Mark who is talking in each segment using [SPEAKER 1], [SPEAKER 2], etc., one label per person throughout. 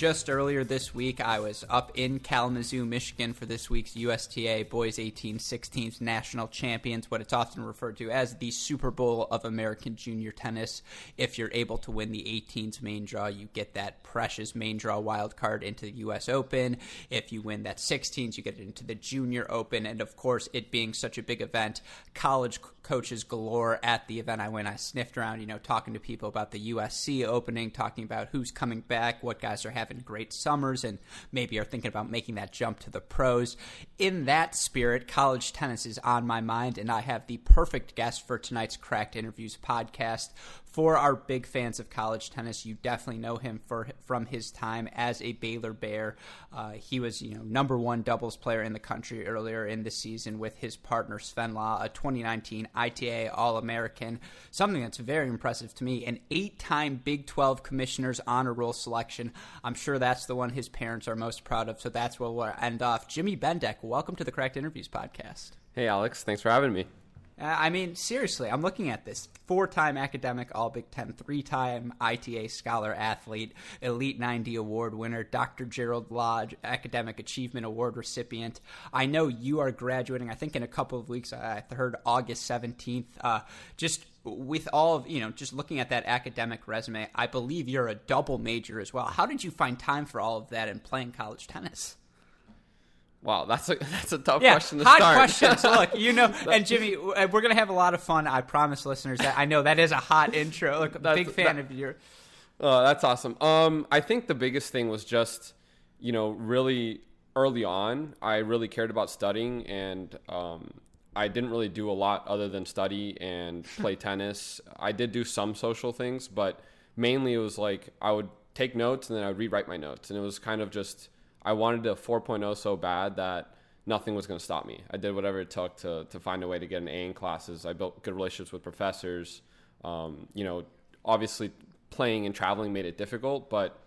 [SPEAKER 1] Just earlier this week, I was up in Kalamazoo, Michigan for this week's USTA Boys 18 16th National Champions, what it's often referred to as the Super Bowl of American Junior Tennis. If you're able to win the 18s main draw, you get that precious main draw wild card into the US Open. If you win that 16s, you get it into the Junior Open. And of course, it being such a big event, college coaches galore at the event I went. I sniffed around, you know, talking to people about the USC opening, talking about who's coming back, what guys are having great summers, and maybe are thinking about making that jump to the pros. In that spirit, college tennis is on my mind, and I have the perfect guest for tonight's Cracked Interviews podcast for our big fans of college tennis, you definitely know him for from his time as a Baylor Bear. Uh, he was, you know, number one doubles player in the country earlier in the season with his partner Sven Lah, a 2019 ITA All American. Something that's very impressive to me. An eight-time Big 12 Commissioner's Honor Roll selection. I'm sure that's the one his parents are most proud of. So that's where we'll end off. Jimmy Bendeck, welcome to the Cracked Interviews podcast.
[SPEAKER 2] Hey, Alex. Thanks for having me.
[SPEAKER 1] Uh, I mean, seriously, I'm looking at this four time academic All Big Ten, three time ITA Scholar Athlete, Elite 90 Award winner, Dr. Gerald Lage Academic Achievement Award recipient. I know you are graduating, I think, in a couple of weeks. I heard August 17th. Uh, just with all of, you know, just looking at that academic resume, I believe you're a double major as well. How did you find time for all of that and playing college tennis?
[SPEAKER 2] Wow, that's a that's a tough
[SPEAKER 1] yeah,
[SPEAKER 2] question to
[SPEAKER 1] hot
[SPEAKER 2] start.
[SPEAKER 1] questions. Look, you know, and Jimmy, uh, we're gonna have a lot of fun. I promise, listeners. That I know that is a hot intro. Look, big fan that, of your.
[SPEAKER 2] Oh, that's awesome. Um, I think the biggest thing was just, you know, really early on, I really cared about studying, and um, I didn't really do a lot other than study and play tennis. I did do some social things, but mainly it was like I would take notes and then I would rewrite my notes, and it was kind of just I wanted a 4.0 so bad that nothing was going to stop me. I did whatever it took to, to find a way to get an A in classes. I built good relationships with professors. Um, you know, obviously playing and traveling made it difficult, but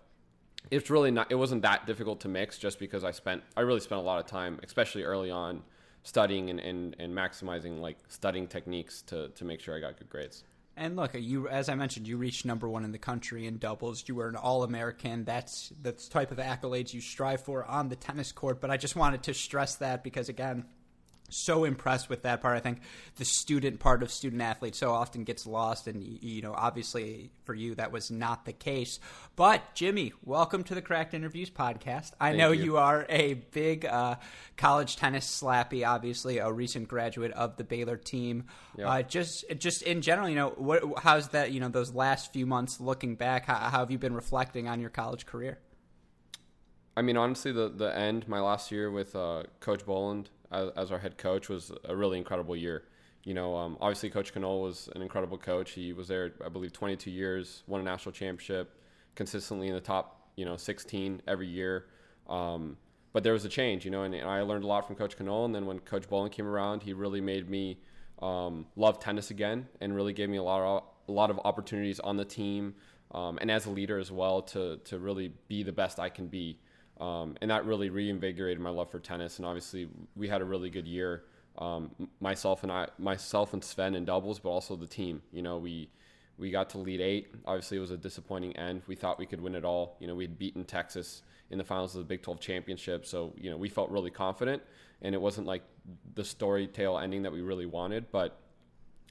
[SPEAKER 2] it's really not, it wasn't that difficult to mix just because I spent, I really spent a lot of time, especially early on, studying and, and, and maximizing like studying techniques to, to make sure I got good grades.
[SPEAKER 1] And look, you as I mentioned, you reached number one in the country in doubles. You were an All American. That's the type of accolades you strive for on the tennis court. But I just wanted to stress that because again, so impressed with that part. I think the student part of student athlete so often gets lost, and you know, obviously for you that was not the case. But Jimmy, welcome to the Cracked Interviews podcast. I
[SPEAKER 2] Thank
[SPEAKER 1] know
[SPEAKER 2] you.
[SPEAKER 1] you. are a big uh, college tennis slappy, obviously a recent graduate of the Baylor team.
[SPEAKER 2] Yeah.
[SPEAKER 1] Uh, just, just in general, you know, what, how's that? You know, those last few months looking back, how, how have you been reflecting on your college career?
[SPEAKER 2] I mean, honestly, the the end, my last year with uh, Coach Boland as, as, our head coach was a really incredible year. You know, um, obviously Coach Knoll was an incredible coach. He was there, I believe, 22 years, won a national championship, consistently in the top, you know, 16 every year. Um, but there was a change, you know, and, and, I learned a lot from Coach Knoll. And then when Coach Boland came around, he really made me um, love tennis again, and really gave me a lot of a lot of opportunities on the team, um, and as a leader as well to to really be the best I can be. Um, and that really reinvigorated my love for tennis. And obviously, we had a really good year. Um, myself and I, myself and Sven in doubles, but also the team. You know, we we got to lead eight. Obviously, it was a disappointing end. We thought we could win it all. You know, we had beaten Texas in the finals of the Big 12 championship, so you know we felt really confident. And it wasn't like the story tale ending that we really wanted, but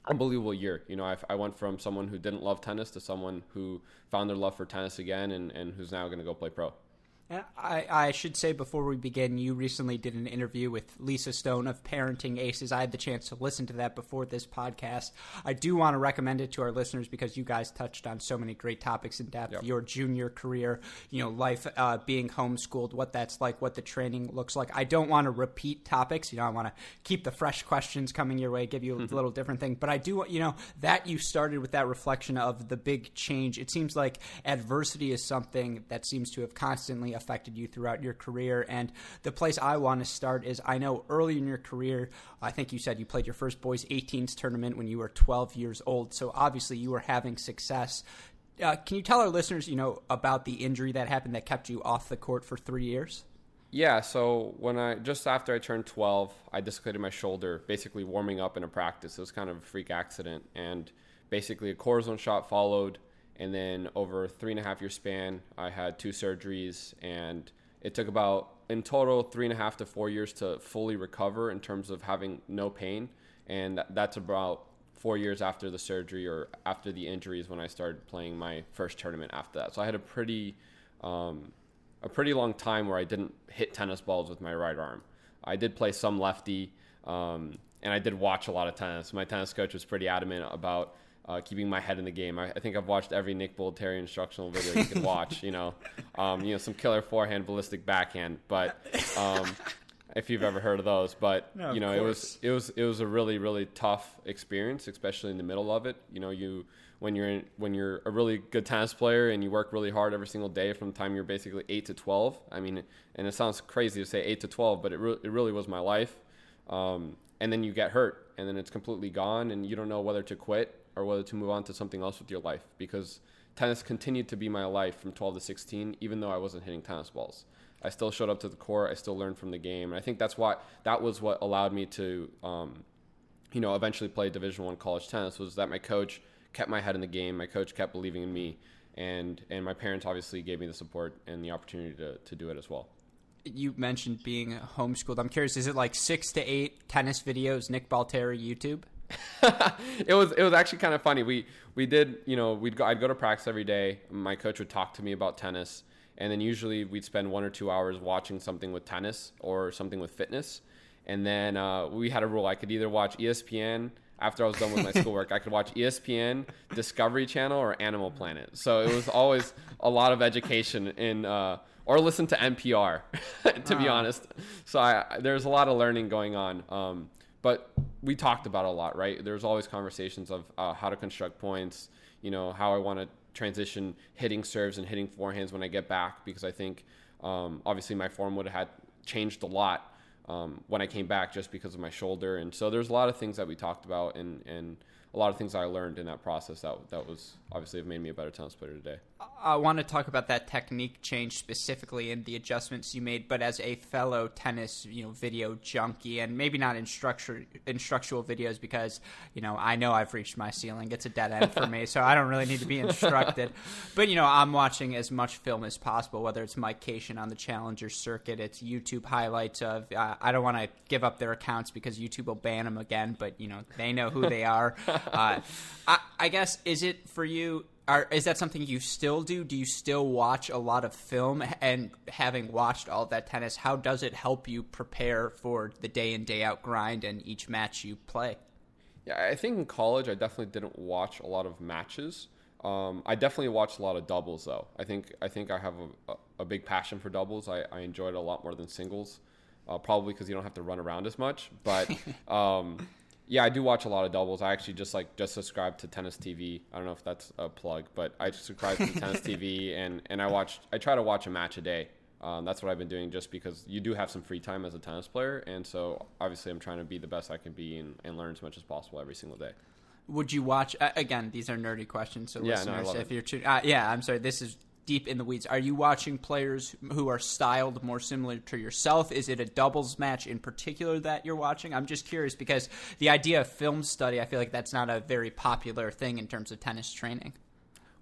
[SPEAKER 2] unbelievable year. You know, I, I, went from someone who didn't love tennis to someone who found their love for tennis again, and, and who's now going to go play pro.
[SPEAKER 1] I, I, should say before we begin, you recently did an interview with Lisa Stone of Parenting Aces. I had the chance to listen to that before this podcast. I do want to recommend it to our listeners because you guys touched on so many great topics in depth. Yep. Your junior career, you know, life uh, being homeschooled, what that's like, what the training looks like. I don't want to repeat topics. You know, I want to keep the fresh questions coming your way, give you a mm-hmm. little different thing. But I do, want you know, that you started with that reflection of the big change. It seems like adversity is something that seems to have constantly affected you throughout your career. And the place I want to start is I know early in your career, I think you said you played your first boys 18s tournament when you were 12 years old. So obviously you were having success. Uh, can you tell our listeners, you know, about the injury that happened that kept you off the court for three years?
[SPEAKER 2] Yeah, so when I just after I turned 12, I dislocated my shoulder, basically warming up in a practice. It was kind of a freak accident, and basically a cortisone shot followed, and then over three and a half year span, I had two surgeries, and it took about in total three and a half to four years to fully recover in terms of having no pain, and that's about four years after the surgery or after the injuries when I started playing my first tournament after that. So I had a pretty um, a pretty long time where I didn't hit tennis balls with my right arm. I did play some lefty, um, and I did watch a lot of tennis. My tennis coach was pretty adamant about uh, keeping my head in the game. I, I, think I've watched every Nick Bollettieri instructional video you can watch. you know, um, you know some killer forehand, ballistic backhand. But um, if you've ever heard of those, but no, you know, it was it was it was a really really tough experience, especially in the middle of it. You know, you when you're in, when you're a really good tennis player and you work really hard every single day from the time you're basically eight to twelve. I mean, and it sounds crazy to say eight to twelve, but it re- it really was my life. Um, and then you get hurt, and then it's completely gone, and you don't know whether to quit or whether to move on to something else with your life because tennis continued to be my life from 12 to 16, even though I wasn't hitting tennis balls. I still showed up to the court. I still learned from the game. And I think that's why that was what allowed me to, um, you know, eventually play Division One college tennis. Was that my coach kept my head in the game. My coach kept believing in me, and and my parents obviously gave me the support and the opportunity to to do it as well.
[SPEAKER 1] You mentioned being homeschooled. I'm curious, is it like six to eight tennis videos, Nick Bollettieri YouTube?
[SPEAKER 2] it was it was actually kind of funny. We we did you know we'd go, I'd go to practice every day. My coach would talk to me about tennis, and then usually we'd spend one or two hours watching something with tennis or something with fitness. And then uh, we had a rule: I could either watch ESPN after I was done with my schoolwork. I could watch ESPN, Discovery Channel, or Animal Planet. So it was always a lot of education in. Uh, or listen to NPR, to be honest. So I, there's a lot of learning going on. Um, but we talked about a lot, right? There's always conversations of uh, how to construct points, you know, how I want to transition hitting serves and hitting forehands when I get back, because I think um, obviously my form would have had changed a lot um, when I came back just because of my shoulder. And so there's a lot of things that we talked about and, and a lot of things I learned in that process that, that was obviously have made me a better tennis player today.
[SPEAKER 1] I want to talk about that technique change specifically and the adjustments you made, but as a fellow tennis, you know, video junkie, and maybe not instructor, instructional videos because you know I know I've reached my ceiling. It's a dead end for me, so I don't really need to be instructed. but you know, I'm watching as much film as possible, whether it's Mike Cation on the Challenger circuit, it's YouTube highlights of. Uh, I don't want to give up their accounts because YouTube will ban them again, but you know they know who they are. Uh, I, I guess is it for you? Are, is that something you still do? Do you still watch a lot of film? And having watched all that tennis, how does it help you prepare for the day in day out grind and each match you play?
[SPEAKER 2] Yeah, I think in college I definitely didn't watch a lot of matches. Um, I definitely watched a lot of doubles though. I think I think I have a, a big passion for doubles. I, I enjoy it a lot more than singles, uh, probably because you don't have to run around as much. But um, yeah, I do watch a lot of doubles. I actually just like just subscribe to Tennis TV. I don't know if that's a plug, but I subscribe to Tennis TV and and I watch. I try to watch a match a day. Um, that's what I've been doing just because you do have some free time as a tennis player, and so obviously I'm trying to be the best I can be and, and learn as much as possible every single day.
[SPEAKER 1] Would you watch uh, again? These are nerdy questions, so yeah, listeners, no, if it. you're, uh, yeah, I'm sorry. This is deep in the weeds. Are you watching players who are styled more similar to yourself? Is it a doubles match in particular that you're watching? I'm just curious because the idea of film study, I feel like that's not a very popular thing in terms of tennis training.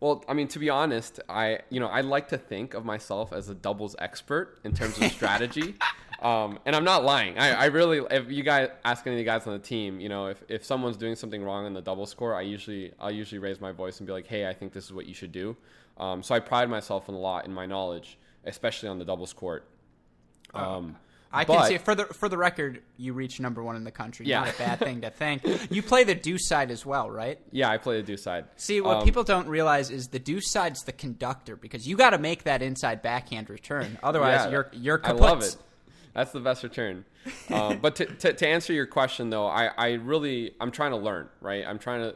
[SPEAKER 2] Well, I mean, to be honest, I you know I like to think of myself as a doubles expert in terms of strategy, um, and I'm not lying. I, I really, if you guys ask any of the guys on the team, you know, if, if someone's doing something wrong in the double score, I usually I usually raise my voice and be like, hey, I think this is what you should do. Um, so I pride myself in a lot in my knowledge, especially on the doubles court.
[SPEAKER 1] Oh, um, I but, can see for the for the record, you reach number one in the country. Yeah. Not a bad thing to think. You play the deuce side as well, right?
[SPEAKER 2] Yeah, I play the deuce side.
[SPEAKER 1] See, what um, people don't realize is the deuce side's the conductor because you got to make that inside backhand return. Otherwise, yeah, you're you're kaput. I love it.
[SPEAKER 2] That's the best return. um, but to, to, to answer your question though, I, I really I'm trying to learn. Right, I'm trying to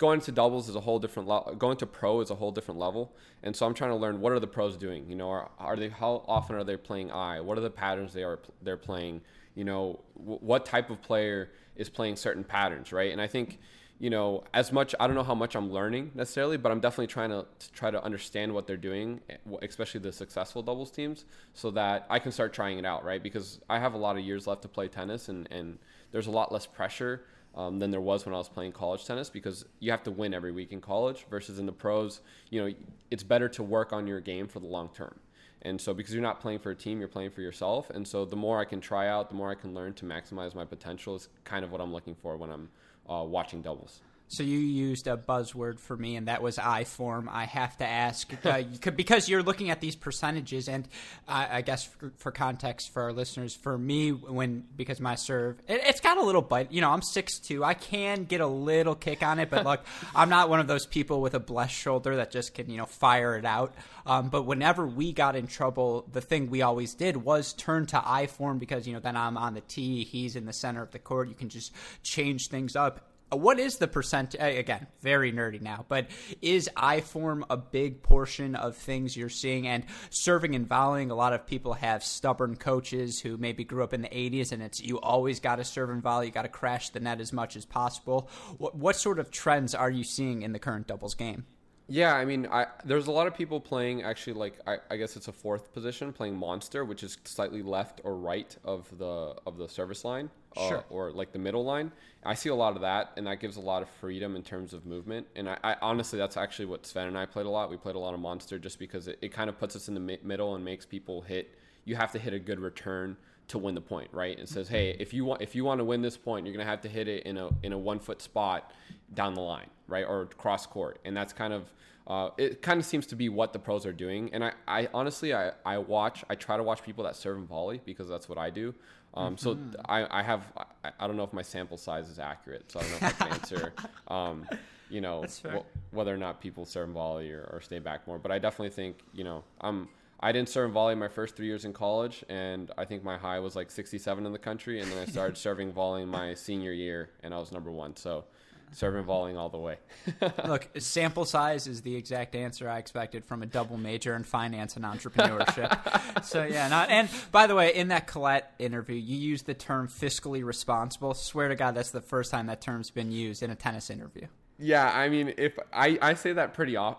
[SPEAKER 2] going to doubles is a whole different level. Going to pro is a whole different level. And so I'm trying to learn what are the pros doing. You know, are, are they how often are they playing I? What are the patterns they are they're playing? You know, w- what type of player is playing certain patterns, right? And I think you know as much i don't know how much i'm learning necessarily but i'm definitely trying to, to, try to understand what they're doing eh, especially the successful doubles teams so that i can start trying it out right because i have a lot of years left to play tennis and, and there's a lot less pressure um, than there was when I was playing college tennis because you have to win every week in college versus in the pros, you know, it's better to work on your game for the long term. And so because you're not playing for a team, you're playing for yourself. And so the more I can try out, the more I can learn to maximize my potential is kind of what I'm looking for when I'm uh, watching doubles.
[SPEAKER 1] So you used a buzzword for me, and that was I form. I have to ask uh, because you're looking at these percentages, and I guess for, for, context for our listeners, for me, when because my serve, it, has got a little bite. You know, I'm six two. I can get a little kick on it, but look, I'm not one of those people with a blessed shoulder that just can you know fire it out. Um, but whenever we got in trouble, the thing we always did was turn to I form because you know then I'm on the tee, he's in the center of the court. You can just change things up Uh, what is the percent uh, again very nerdy now but is i form a big portion of things you're seeing? And serving and volleying a lot of people have stubborn coaches who maybe grew up in the 80s and it's you always got to serve and volley you got to crash the net as much as possible. What, what sort of trends are you seeing in the current doubles game?
[SPEAKER 2] Yeah, I mean, I, there's a lot of people playing actually like I, I, guess it's a fourth position playing monster, which is slightly left or right of the of the service line, uh, sure. or like the middle line. I see a lot of that, and that gives a lot of freedom in terms of movement. And I, I honestly, that's actually what Sven and I played a lot. We played a lot of monster just because it, it kind of puts us in the mi- middle and makes people hit. You have to hit a good return to win the point, right? It says, hey, if you want if you want to win this point, you're gonna have to hit it in a in a one foot spot down the line, right, or cross court, and that's kind of uh, it kind of seems to be what the pros are doing. And I, I honestly, I, I watch, I try to watch people that serve and volley because that's what I do. Um, mm-hmm. So I, I have, I, I, don't know if my sample size is accurate, so I don't know if I can answer, um, you know, wh- whether or not people serve volley or, or, stay back more. But I definitely think, you know, I'm, I didn't serve volley my first three years in college, and I think my high was like 67 in the country, and then I started serving volley my senior year, and I was number one. So serving volleying all the way.
[SPEAKER 1] Look, sample size is the exact answer I expected from a double major in finance and entrepreneurship. so yeah, not, and by the way, in that Colette interview, you used the term fiscally responsible. Swear to God, that's the first time that term's been used in a tennis interview.
[SPEAKER 2] Yeah, I mean, if I, I say that pretty off,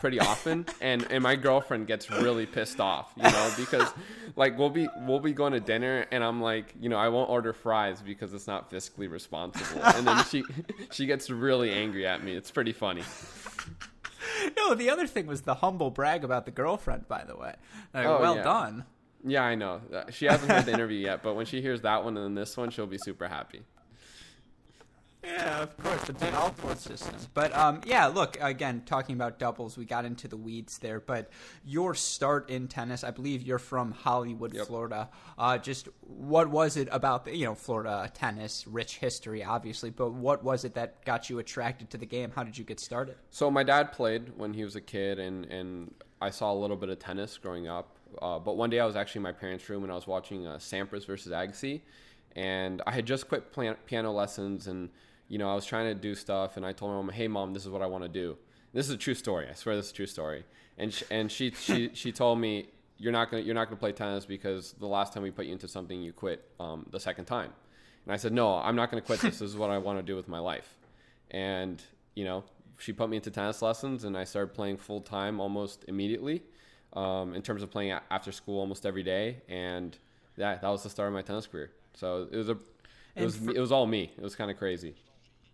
[SPEAKER 2] pretty often, and, and my girlfriend gets really pissed off, you know, because like we'll be we'll be going to dinner, and I'm like, you know, I won't order fries because it's not fiscally responsible, and then she she gets really angry at me. It's pretty funny.
[SPEAKER 1] No, the other thing was the humble brag about the girlfriend. By the way, like, oh, well yeah. done.
[SPEAKER 2] Yeah, I know. She hasn't heard the interview yet, but when she hears that one and then this one, she'll be super happy.
[SPEAKER 1] Yeah, of course, the big outboard system. But um, yeah, look again, talking about doubles, we got into the weeds there. But your start in tennis, I believe you're from Hollywood, yep. Florida. Uh, just what was it about the, you know Florida tennis, rich history, obviously, but what was it that got you attracted to the game? How did you get started?
[SPEAKER 2] So my dad played when he was a kid, and and I saw a little bit of tennis growing up. Uh, but one day I was actually in my parents' room and I was watching uh, Sampras versus Agassi, and I had just quit piano lessons and you know, I was trying to do stuff, and I told my mom, "Hey, mom, this is what I want to do." This is a true story. I swear, this is a true story. And she, and she she she told me, "You're not gonna you're not gonna play tennis because the last time we put you into something, you quit um, the second time." And I said, "No, I'm not gonna quit this. This is what I want to do with my life." And you know, she put me into tennis lessons, and I started playing full time almost immediately. Um, in terms of playing after school almost every day, and that that was the start of my tennis career. So it was a it was for, it was all me. It was kind of crazy.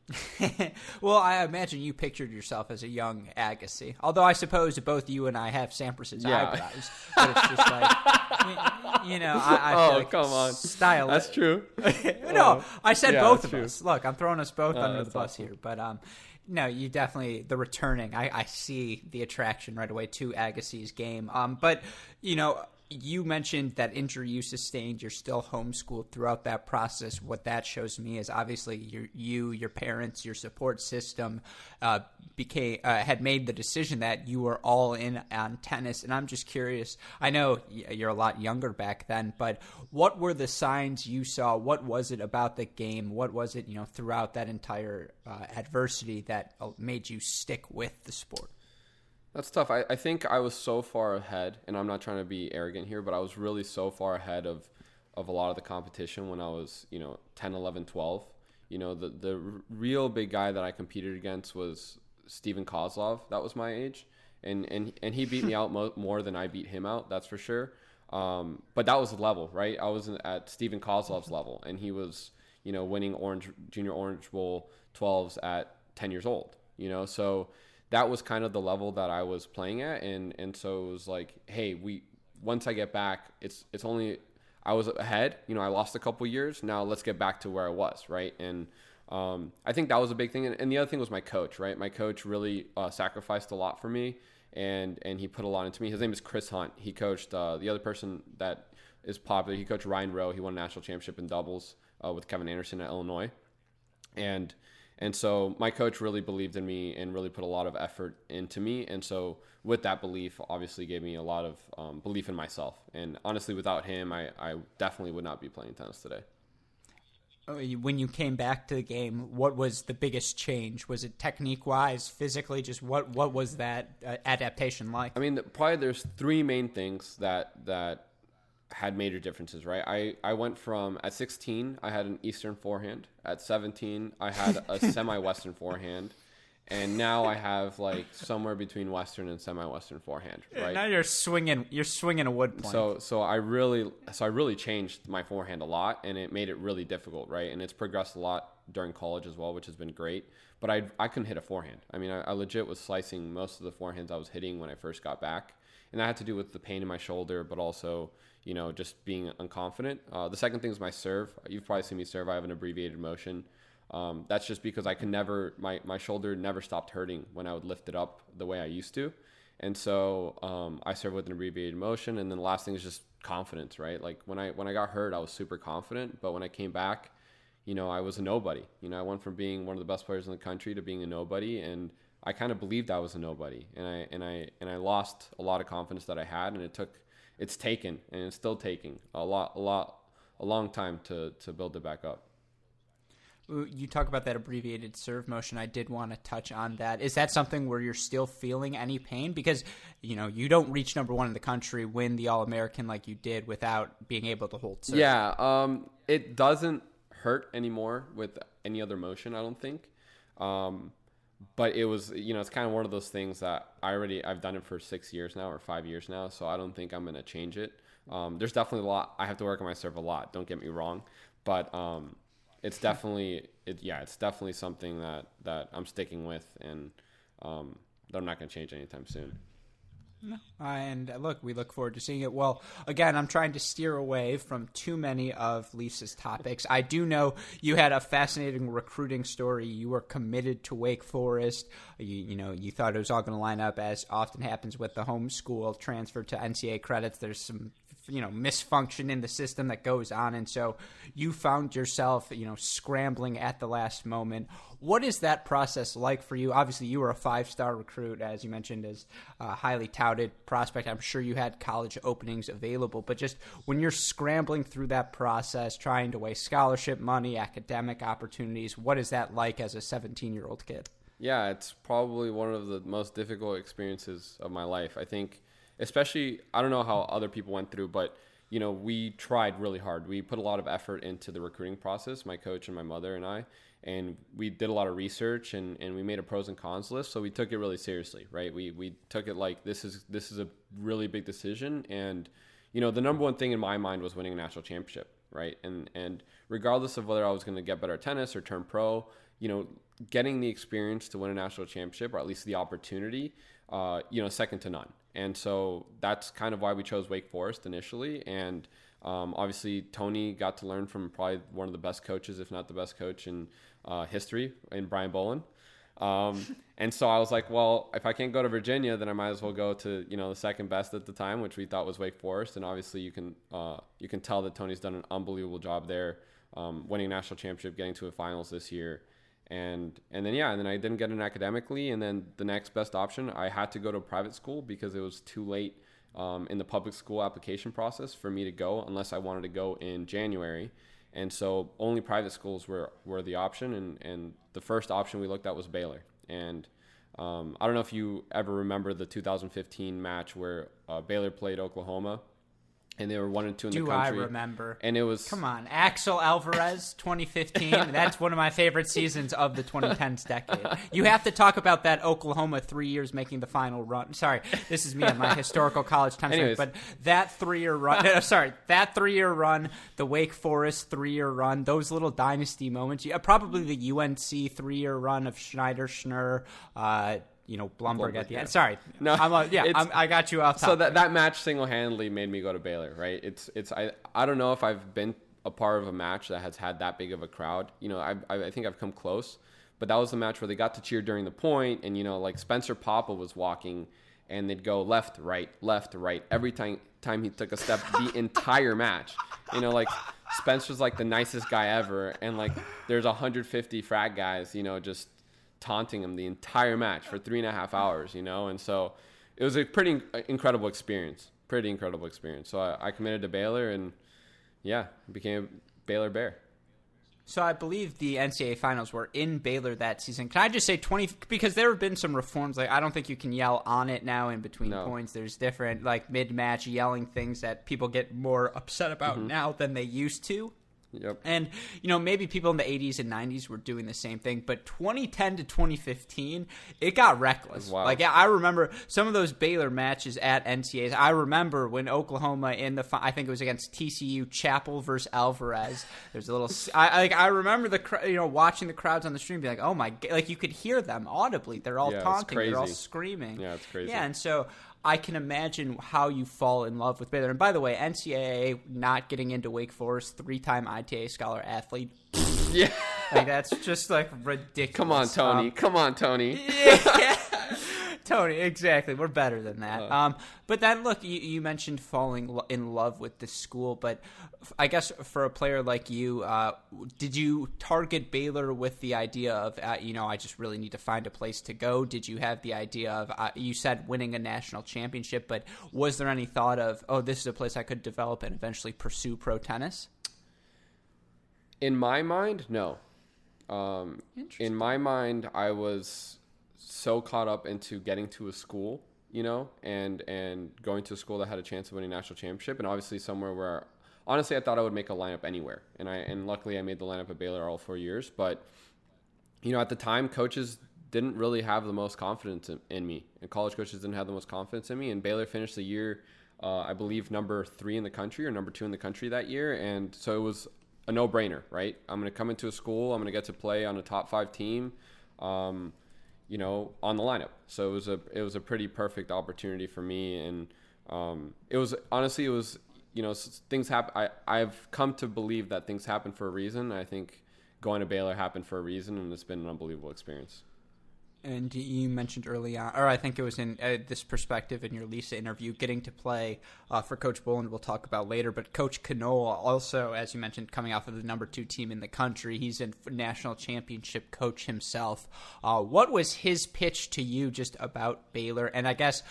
[SPEAKER 1] well, I imagine you pictured yourself as a young Agassi. Although I suppose both you and I have Sampras's yeah. eyebrows, but it's just like you know. I, I
[SPEAKER 2] oh,
[SPEAKER 1] like
[SPEAKER 2] come on, style. That's true.
[SPEAKER 1] no, I said yeah, both of true. us. Look, I'm throwing us both uh, under the bus awesome. here, but um, no, you definitely the returning. I, I see the attraction right away to Agassi's game. Um, but you know, you mentioned that injury you sustained. You're still homeschooled throughout that process. What that shows me is obviously your, you, your parents, your support system uh, became uh, had made the decision that you were all in on tennis. And I'm just curious. I know you're a lot younger back then, but what were the signs you saw? What was it about the game? What was it you know throughout that entire uh, adversity that uh, made you stick with the sport?
[SPEAKER 2] That's tough. I, I think I was so far ahead, and I'm not trying to be arrogant here, but I was really so far ahead of, of a lot of the competition when I was, you know, 10, 11, 12. You know, the, the real big guy that I competed against was Stephen Kozlov. That was my age. And, and, and he beat me out mo- more than I beat him out, that's for sure. Um, but that was the level, right? I was at Stephen Kozlov's level, and he was, you know, winning Orange Junior Orange Bowl 12s at 10 years old. You know, so that was kind of the level that I was playing at, and and so it was like, hey, we once I get back, it's it's only I was ahead. You know, I lost a couple years. Now let's get back to where I was, right? And um, I think that was a big thing. And, and, the other thing was my coach, right? My coach really uh, sacrificed a lot for me, and and he put a lot into me. His name is Chris Hunt. He coached uh, the other person that is popular. He coached Ryan Rowe. He won a national championship in doubles uh, with Kevin Anderson at Illinois, and and so my coach really believed in me and really put a lot of effort into me. And so with that belief, obviously gave me a lot of um, belief in myself. And honestly, without him, I, I definitely would not be playing tennis today.
[SPEAKER 1] Oh, when you came back to the game, what was the biggest change? Was it technique wise, physically? Just what what was that uh, adaptation like?
[SPEAKER 2] I mean, probably there's three main things that that had major differences, right? I, I went from at 16, I had an Eastern forehand. At 17, I had a semi Western forehand. And now I have like somewhere between Western and semi Western forehand, right?
[SPEAKER 1] Now you're swinging, you're swinging a wood plank.
[SPEAKER 2] So, so I really, so I really changed my forehand a lot, and it made it really difficult, right? And it's progressed a lot during college as well, which has been great. But I, I couldn't hit a forehand. I mean, I, I legit was slicing most of the forehands I was hitting when I first got back, and that had to do with the pain in my shoulder, but also you know, just being unconfident. Uh, the second thing is my serve. You've probably seen me serve. I have an abbreviated motion. Um, that's just because I can never, my, my shoulder never stopped hurting when I would lift it up the way I used to. And so um, I serve with an abbreviated motion. And then the last thing is just confidence, right? Like when I, when I got hurt, I was super confident. But when I came back, you know, I was a nobody. You know, I went from being one of the best players in the country to being a nobody. And I kind of believed I was a nobody. And I, and I, and I lost a lot of confidence that I had. And it took, it's taken and it's still taking a lot, a lot, a long time to to build it back up.
[SPEAKER 1] You talk about that abbreviated serve motion. I did want to touch on that. Is that something where you're still feeling any pain? Because you know you don't reach number one in the country, win the All American like you did without being able to hold serve.
[SPEAKER 2] Yeah, um, it doesn't hurt anymore with any other motion. I don't think. Um, but it was you know it's kind of one of those things that I already I've done it for six years now or five years now, so I don't think I'm gonna change it. Um, there's definitely a lot I have to work on my serve a lot. Don't get me wrong, but um, it's definitely it yeah it's definitely something that that I'm sticking with and um, that I'm not gonna change anytime soon.
[SPEAKER 1] No. Uh, and uh, look, we look forward to seeing it. Well, again, I'm trying to steer away from too many of Lisa's topics. I do know you had a fascinating recruiting story. You were committed to Wake Forest. You, you know, you thought it was all going to line up as often happens with the homeschool transfer to NCAA credits. There's some you know misfunction in the system that goes on. And so you found yourself you know scrambling at the last moment. What is that process like for you? Obviously you were a five star recruit as you mentioned as a highly touted prospect. I'm sure you had college openings available. But just when you're scrambling through that process trying to weigh scholarship money academic opportunities what is that like as a 17 year old kid?
[SPEAKER 2] Yeah it's probably one of the most difficult experiences of my life. I think especially I don't know how other people went through, but you know, we tried really hard. We put a lot of effort into the recruiting process, my coach and my mother and I, and we did a lot of research and, and we made a pros and cons list. So we took it really seriously, right? We, we took it like this is, this is a really big decision. And, you know, the number one thing in my mind was winning a national championship, right? And, and regardless of whether I was going to get better at tennis or turn pro, you know, getting the experience to win a national championship or at least the opportunity, uh, you know, second to none. And so that's kind of why we chose Wake Forest initially. And um, obviously, Tony got to learn from probably one of the best coaches, if not the best coach in uh, history, in Brian Boland. Um, and so I was like, well, if I can't go to Virginia, then I might as well go to you know the second best at the time, which we thought was Wake Forest. And obviously, you can uh, you can tell that Tony's done an unbelievable job there, um, winning national championship, getting to a finals this year and and then yeah and then i didn't get in academically. And then the next best option i had to go to a private school because it was too late um, in the public school application process for me to go unless i wanted to go in january. And so only private schools were, were the option. And, and the first option we looked at was baylor. And um, i don't know if you ever remember the 2015 match where uh, baylor played oklahoma and they were one and two in
[SPEAKER 1] Do
[SPEAKER 2] the country.
[SPEAKER 1] Do i remember?
[SPEAKER 2] And it was
[SPEAKER 1] Come on, Axel Alvarez, 2015. That's one of my favorite seasons of the 2010s decade. You have to talk about that Oklahoma three years making the final run. Sorry, this is me on my historical college time.
[SPEAKER 2] Anyways.
[SPEAKER 1] But that three year run, no, sorry, that three year run, the Wake Forest three year run, those little dynasty moments. Probably the UNC three year run of Schneider, Schnur. Uh, you know, Blumberg, at the
[SPEAKER 2] yeah.
[SPEAKER 1] end. Sorry,
[SPEAKER 2] No,
[SPEAKER 1] I'm a, yeah, I'm, I got you off.
[SPEAKER 2] Top.
[SPEAKER 1] so
[SPEAKER 2] that that match single handedly made me go to Baylor, right? It's it's I I don't know if I've been a part of a match that has had that big of a crowd. You know, I I I think I've come close, but that was the match where they got to cheer during the point, and you know, like Spencer Papa was walking, and they'd go left, right, left, right every time time he took a step the entire match. You know, like Spencer's like the nicest guy ever, and like there's 150 frat guys, you know, just taunting him the entire match for three and a half hours, you know, and so it was a pretty incredible experience. Pretty incredible experience. So I, I committed to Baylor, and yeah, became a Baylor Bear.
[SPEAKER 1] So I believe the NCAA finals were in Baylor that season. Can I just say twenty? Because there have been some reforms. Like I don't think you can yell on it now in between
[SPEAKER 2] No.
[SPEAKER 1] points. There's different like mid match yelling things that people get more upset about
[SPEAKER 2] Mm-hmm.
[SPEAKER 1] now than they used to.
[SPEAKER 2] Yep.
[SPEAKER 1] And you know maybe people in the 80s and 90s were doing the same thing, but 2010 to 2015, it got reckless.
[SPEAKER 2] wild.
[SPEAKER 1] Like yeah, I remember some of those Baylor matches at NCAAs. I remember when Oklahoma in the I think it was against TCU Chapel versus Alvarez. There's a little I like I remember the cr- you know watching the crowds on the stream be like oh my like you could hear them audibly. They're all
[SPEAKER 2] Yeah,
[SPEAKER 1] taunting. They're all screaming.
[SPEAKER 2] Yeah, it's crazy.
[SPEAKER 1] Yeah, and so I can imagine how you fall in love with Baylor. And by the way, NCAA not getting into Wake Forest, three-time ITA scholar athlete.
[SPEAKER 2] Yeah.
[SPEAKER 1] Like that's just like ridiculous.
[SPEAKER 2] Come on, Tony.
[SPEAKER 1] Um,
[SPEAKER 2] Come on, Tony.
[SPEAKER 1] yeah. Tony, exactly. We're better than that.
[SPEAKER 2] Uh.
[SPEAKER 1] Um, but then, look, you, you mentioned falling in love with the school, but f- I guess for a player like you, uh, did you target Baylor with the idea of, uh, you know, I just really need to find a place to go? Did you have the idea of, uh, you said winning a national championship, but was there any thought of, oh, this is a place I could develop and eventually pursue pro tennis?
[SPEAKER 2] In my mind, no. Um,
[SPEAKER 1] Interesting.
[SPEAKER 2] in my mind, I was so caught up into getting to a school, you know, and and going to a school that had a chance of winning national championship, and obviously somewhere where, honestly, I thought I would make a lineup anywhere, and I and luckily I made the lineup at Baylor all four years. But you know, at the time, coaches didn't really have the most confidence in, in me, and college coaches didn't have the most confidence in me. And Baylor finished the year, uh, I believe, number three in the country or number two in the country that year, and so it was a no-brainer, right? I'm going to come into a school, I'm going to get to play on a top five team, um, you know, on the lineup. So it was a it was a pretty perfect opportunity for me, and um, it was honestly it was you know things happen. I I've come to believe that things happen for a reason. I think going to Baylor happened for a reason, and it's been an unbelievable experience.
[SPEAKER 1] And you mentioned early on, or I think it was in uh, this perspective in your Lisa interview, getting to play uh, for Coach Boland. We'll talk about later, but Coach Knoll also, as you mentioned, coming off of the number two team in the country, he's a national championship coach himself. Uh, what was his pitch to you just about Baylor? And I guess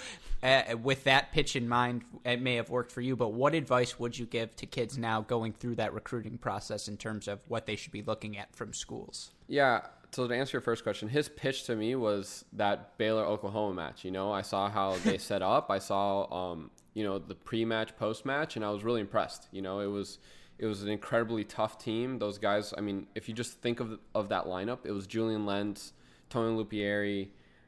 [SPEAKER 1] uh, with that pitch in mind, it may have worked for you. But what advice would you give to kids now going through that recruiting process in terms of what they should be looking at from schools?
[SPEAKER 2] Yeah. So to answer your first question, his pitch to me was that Baylor Oklahoma match. You know, I saw how they set up. I saw, um, you know, the pre-match, post-match, and I was really impressed. You know, it was it was an incredibly tough team. Those guys. I mean, if you just think of of that lineup, it was Julian Lenz, Tony Lupieri,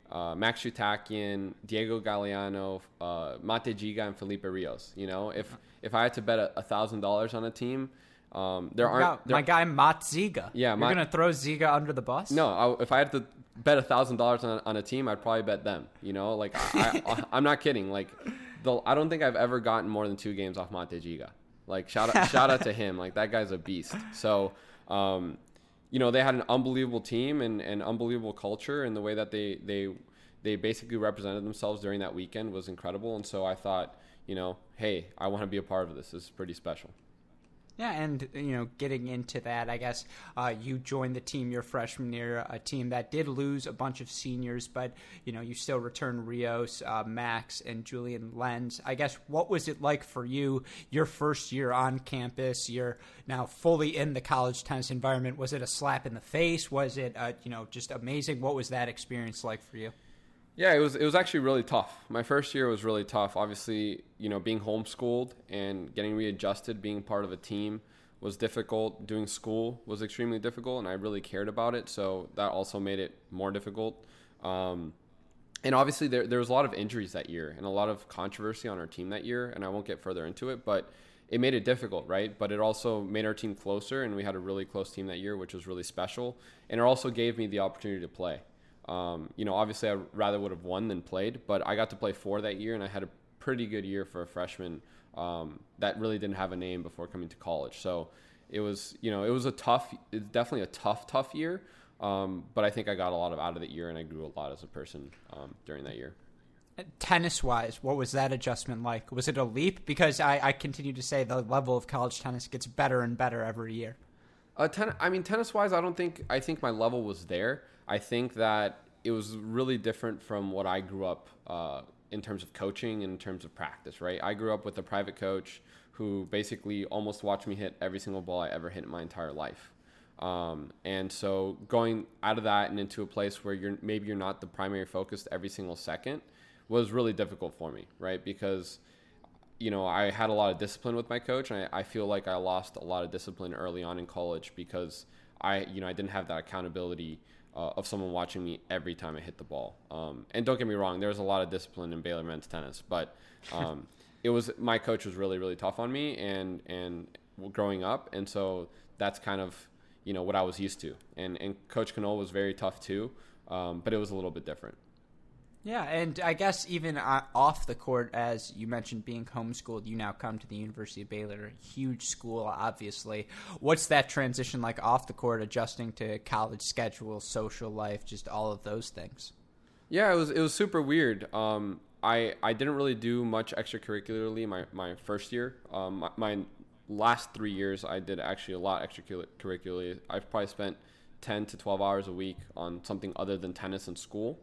[SPEAKER 2] uh, Max Tchoutakian, Diego Galeano, uh, Mate Zsiga, and Felipe Rios. You know, if if I had to bet a thousand dollars on a team, um, there
[SPEAKER 1] My
[SPEAKER 2] aren't
[SPEAKER 1] guy-
[SPEAKER 2] there,
[SPEAKER 1] my guy Mate Zsiga.
[SPEAKER 2] Yeah,
[SPEAKER 1] you're
[SPEAKER 2] my-
[SPEAKER 1] gonna throw Ziga under the bus?
[SPEAKER 2] no, I, if I had to bet a thousand dollars on a team, I'd probably bet them. You know, like I, I, I'm not kidding. Like, the, I don't think I've ever gotten more than two games off Mate Zsiga. Like, shout out, shout out to him. Like that guy's a beast. So, um, you know, they had an unbelievable team and an unbelievable culture, and the way that they they they basically represented themselves during that weekend was incredible. And so I thought, you know, hey, I want to be a part of this. This is pretty special.
[SPEAKER 1] Yeah, and you know, getting into that, I guess uh, you joined the team your freshman year, a team that did lose a bunch of seniors, but you know, you still returned Rios, uh, Max, and Julian Lenz. I guess what was it like for you your first year on campus? You're now fully in the college tennis environment. Was it a slap in the face? Was it uh, you know just amazing? What was that experience like for you?
[SPEAKER 2] Yeah, it was it was actually really tough. My first year was really tough. Obviously, you know, being homeschooled and getting readjusted, being part of a team was difficult. Doing school was extremely difficult, and I really cared about it, so that also made it more difficult. Um, and obviously, there there was a lot of injuries that year and a lot of controversy on our team that year, and I won't get further into it, but it made it difficult, right? But it also made our team closer, and we had a really close team that year, which was really special, and it also gave me the opportunity to play. Um, you know, obviously, I rather would have won than played, but I got to play four that year, and I had a pretty good year for a freshman um, that really didn't have a name before coming to college. So it was, you know, it was a tough, it's definitely a tough, tough year. Um, but I think I got a lot of out of the year, and I grew a lot as a person um, during that year.
[SPEAKER 1] Tennis wise, what was that adjustment like? Was it a leap? Because I, I continue to say the level of college tennis gets better and better every year.
[SPEAKER 2] Uh, ten, I mean, tennis wise, I don't think I think my level was there. I think that it was really different from what I grew up uh, in terms of coaching and in terms of practice. Right, I grew up with a private coach who basically almost watched me hit every single ball I ever hit in my entire life. Um, and so going out of that and into a place where you're maybe you're not the primary focus every single second was really difficult for me, right? Because you know I had a lot of discipline with my coach, and I, I feel like I lost a lot of discipline early on in college because I you know I didn't have that accountability uh, of someone watching me every time I hit the ball. Um, and don't get me wrong, there was a lot of discipline in Baylor men's tennis, but um, it was my coach was really really tough on me and and growing up, and so that's kind of you know what I was used to. And and Coach Knoll was very tough too, um, but it was a little bit different.
[SPEAKER 1] Yeah, and I guess even uh, off the court, as you mentioned, being homeschooled, you now come to the University of Baylor, huge school, obviously. What's that transition like off the court, adjusting to college schedule, social life, just all of those things?
[SPEAKER 2] Yeah, it was it was super weird. Um, I I didn't really do much extracurricularly my my first year. Um, my, my last three years, I did actually a lot extracurricularly. I've probably spent ten to twelve hours a week on something other than tennis and school.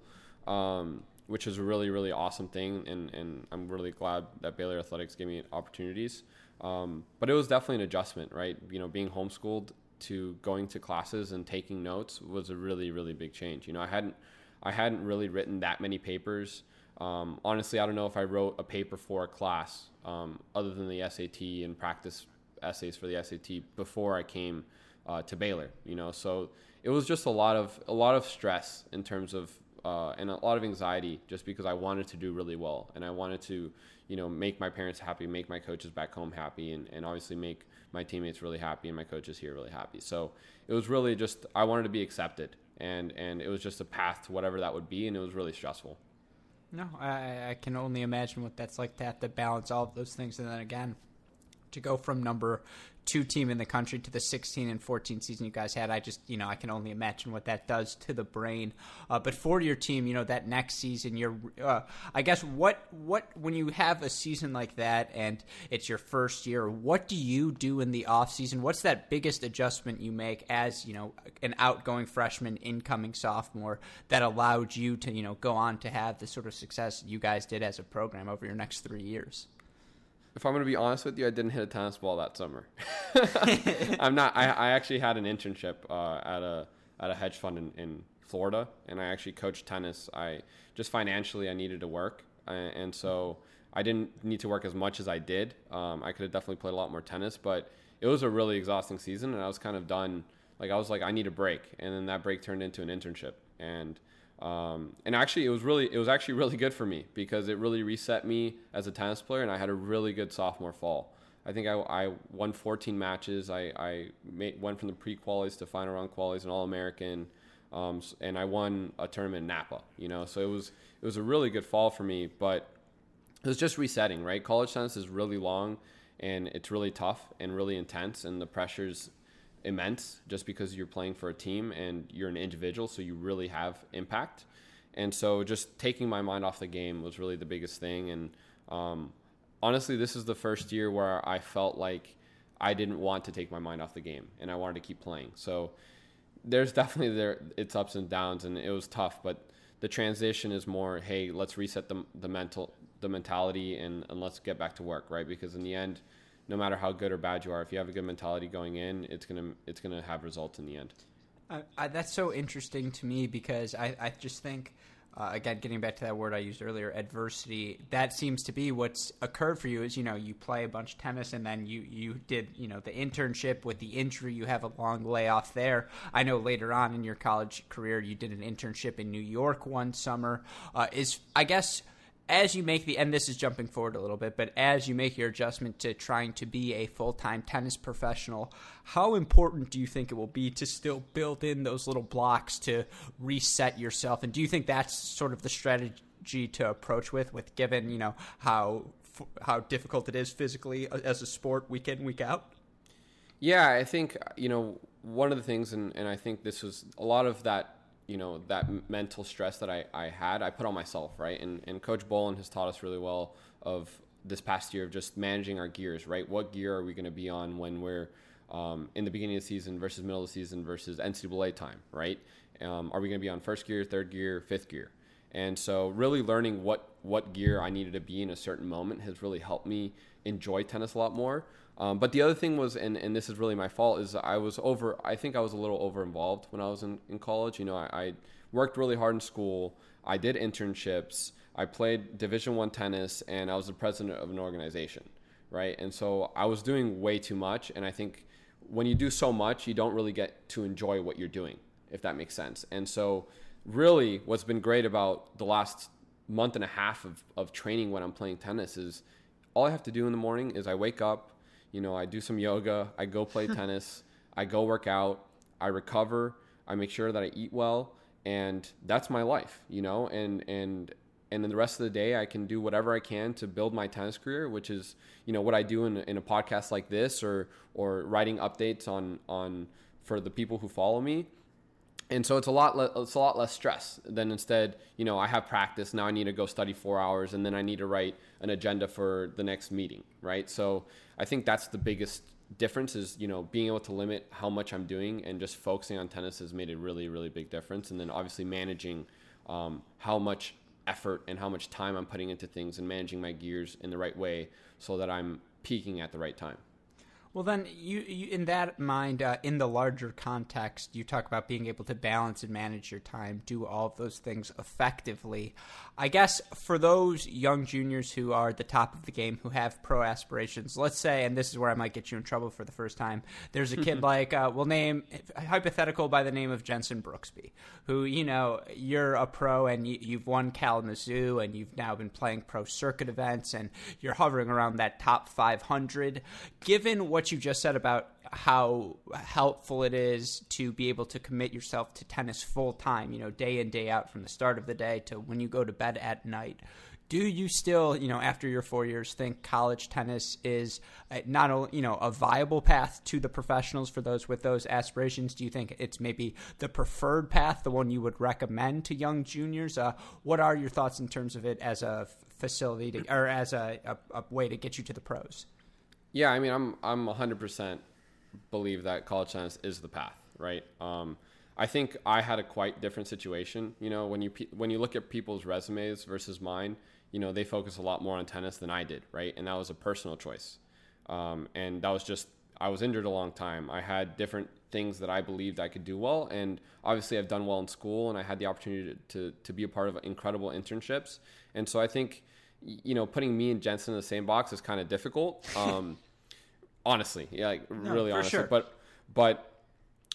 [SPEAKER 2] Um, which is a really really awesome thing, and and I'm really glad that Baylor Athletics gave me opportunities. Um, but it was definitely an adjustment, right? You know, being homeschooled to going to classes and taking notes was a really really big change. You know, I hadn't I hadn't really written that many papers. Um, honestly, I don't know if I wrote a paper for a class um, other than the SAT and practice essays for the SAT before I came uh, to Baylor. You know, so it was just a lot of a lot of stress in terms of uh, and a lot of anxiety just because I wanted to do really well and I wanted to, you know, make my parents happy, make my coaches back home happy, and, and obviously make my teammates really happy and my coaches here really happy. So it was really just I wanted to be accepted, and and it was just a path to whatever that would be, and it was really stressful.
[SPEAKER 1] No, I, I can only imagine what that's like to have to balance all of those things, and then again, to go from number two team in the country to the 16 and 14 season you guys had. I just, you know, I can only imagine what that does to the brain. Uh, but for your team, you know, that next season, you're, uh, I guess, what, what, when you have a season like that and it's your first year, what do you do in the off season? What's that biggest adjustment you make as, you know, an outgoing freshman, incoming sophomore that allowed you to, you know, go on to have the sort of success you guys did as a program over your next three years?
[SPEAKER 2] If I'm going to be honest with you, I didn't hit a tennis ball that summer. I'm not. I, I actually had an internship uh, at a at a hedge fund in, in Florida, and I actually coached tennis. I just financially I needed to work, and so I didn't need to work as much as I did. Um, I could have definitely played a lot more tennis, but it was a really exhausting season, and I was kind of done. Like I was like, I need a break, and then that break turned into an internship, and um, and actually, it was really it was actually really good for me because it really reset me as a tennis player, and I had a really good sophomore fall. I think I, I won 14 matches. I, I made, went from the pre qualies to final round qualies and All American, um, and I won a tournament in Napa. You know, so it was it was a really good fall for me. But it was just resetting, right? College tennis is really long, and it's really tough and really intense, and the pressures immense just because you're playing for a team and you're an individual, so you really have impact. And so just taking my mind off the game was really the biggest thing. And um, honestly, this is the first year where I felt like I didn't want to take my mind off the game and I wanted to keep playing. So there's definitely there its ups and downs, and it was tough, but the transition is more, hey, let's reset the the mental the mentality and, and let's get back to work, right? Because in the end, no matter how good or bad you are, if you have a good mentality going in, it's gonna it's gonna have results in the end.
[SPEAKER 1] Uh, that's so interesting to me because I, I just think uh, again, getting back to that word I used earlier, adversity. That seems to be what's occurred for you. Is you know you play a bunch of tennis and then you you did you know the internship with the injury. You have a long layoff there. I know later on in your college career you did an internship in New York one summer. Uh, is I guess as you make the and this is jumping forward a little bit but as you make your adjustment to trying to be a full-time tennis professional how important do you think it will be to still build in those little blocks to reset yourself? And do you think that's sort of the strategy to approach with with given you know how how difficult it is physically uh, as a sport week in week out?
[SPEAKER 2] Yeah i think you know one of the things and, and i think this was a lot of that you know that mental stress that I, I had I put on myself right? And and coach Boland has taught us really well of this past year of just managing our gears right? What gear are we going to be on when we're um, in the beginning of the season versus middle of the season versus NCAA time right? Um, are we going to be on first gear third gear fifth gear? And so really learning what what gear I needed to be in a certain moment has really helped me enjoy tennis a lot more um, but the other thing was, and, and this is really my fault, is I was over, I think I was a little over involved when I was in, in college. You know, I, I worked really hard in school. I did internships. I played Division One tennis, and I was the president of an organization, right? And so I was doing way too much. And I think when you do so much, you don't really get to enjoy what you're doing, if that makes sense. And so, really, what's been great about the last month and a half of, of training when I'm playing tennis is all I have to do in the morning is I wake up, you know, I do some yoga, I go play tennis, I go work out, I recover, I make sure that I eat well, and that's my life, you know, and and and then the rest of the day I can do whatever I can to build my tennis career, which is you know what I do in, in a podcast like this or or writing updates on on for the people who follow me and so it's a lot le- it's a lot less stress than instead you know i have practice now i need to go study four hours and then i need to write an agenda for the next meeting right? So i think that's the biggest difference is you know being able to limit how much i'm doing and just focusing on tennis has made a really really big difference. And then obviously managing um, how much effort and how much time i'm putting into things and managing my gears in the right way so that i'm peaking at the right time
[SPEAKER 1] well, then, you, you in that mind, uh, in the larger context, you talk about being able to balance and manage your time, do all of those things effectively. I guess for those young juniors who are at the top of the game, who have pro aspirations, let's say, and this is where I might get you in trouble for the first time. There's a kid like uh, we'll name hypothetical by the name of Jenson Brooksby, who you know you're a pro and you, you've won Kalamazoo and you've now been playing pro circuit events and you're hovering around that top 500. Given what what you just said about how helpful it is to be able to commit yourself to tennis full time, you know, day in, day out from the start of the day to when you go to bed at night. Do you still, you know, after your four years, think college tennis is not only, you know, a viable path to the professionals for those with those aspirations? Do you think it's maybe the preferred path, the one you would recommend to young juniors? Uh, what are your thoughts in terms of it as a facility to, or as a, a, a way to get you to the pros?
[SPEAKER 2] Yeah, I mean, I'm I'm 100% believe that college tennis is the path, right? Um, I think I had a quite different situation. You know, when you when you look at people's resumes versus mine, you know, they focus a lot more on tennis than I did, right? And that was a personal choice, um, and that was just I was injured a long time. I had different things that I believed I could do well, and obviously I've done well in school, and I had the opportunity to to, to be a part of incredible internships, and so I think you know, putting me and Jenson in the same box is kind of difficult. Um, honestly, yeah, like no, really honestly. Sure. But but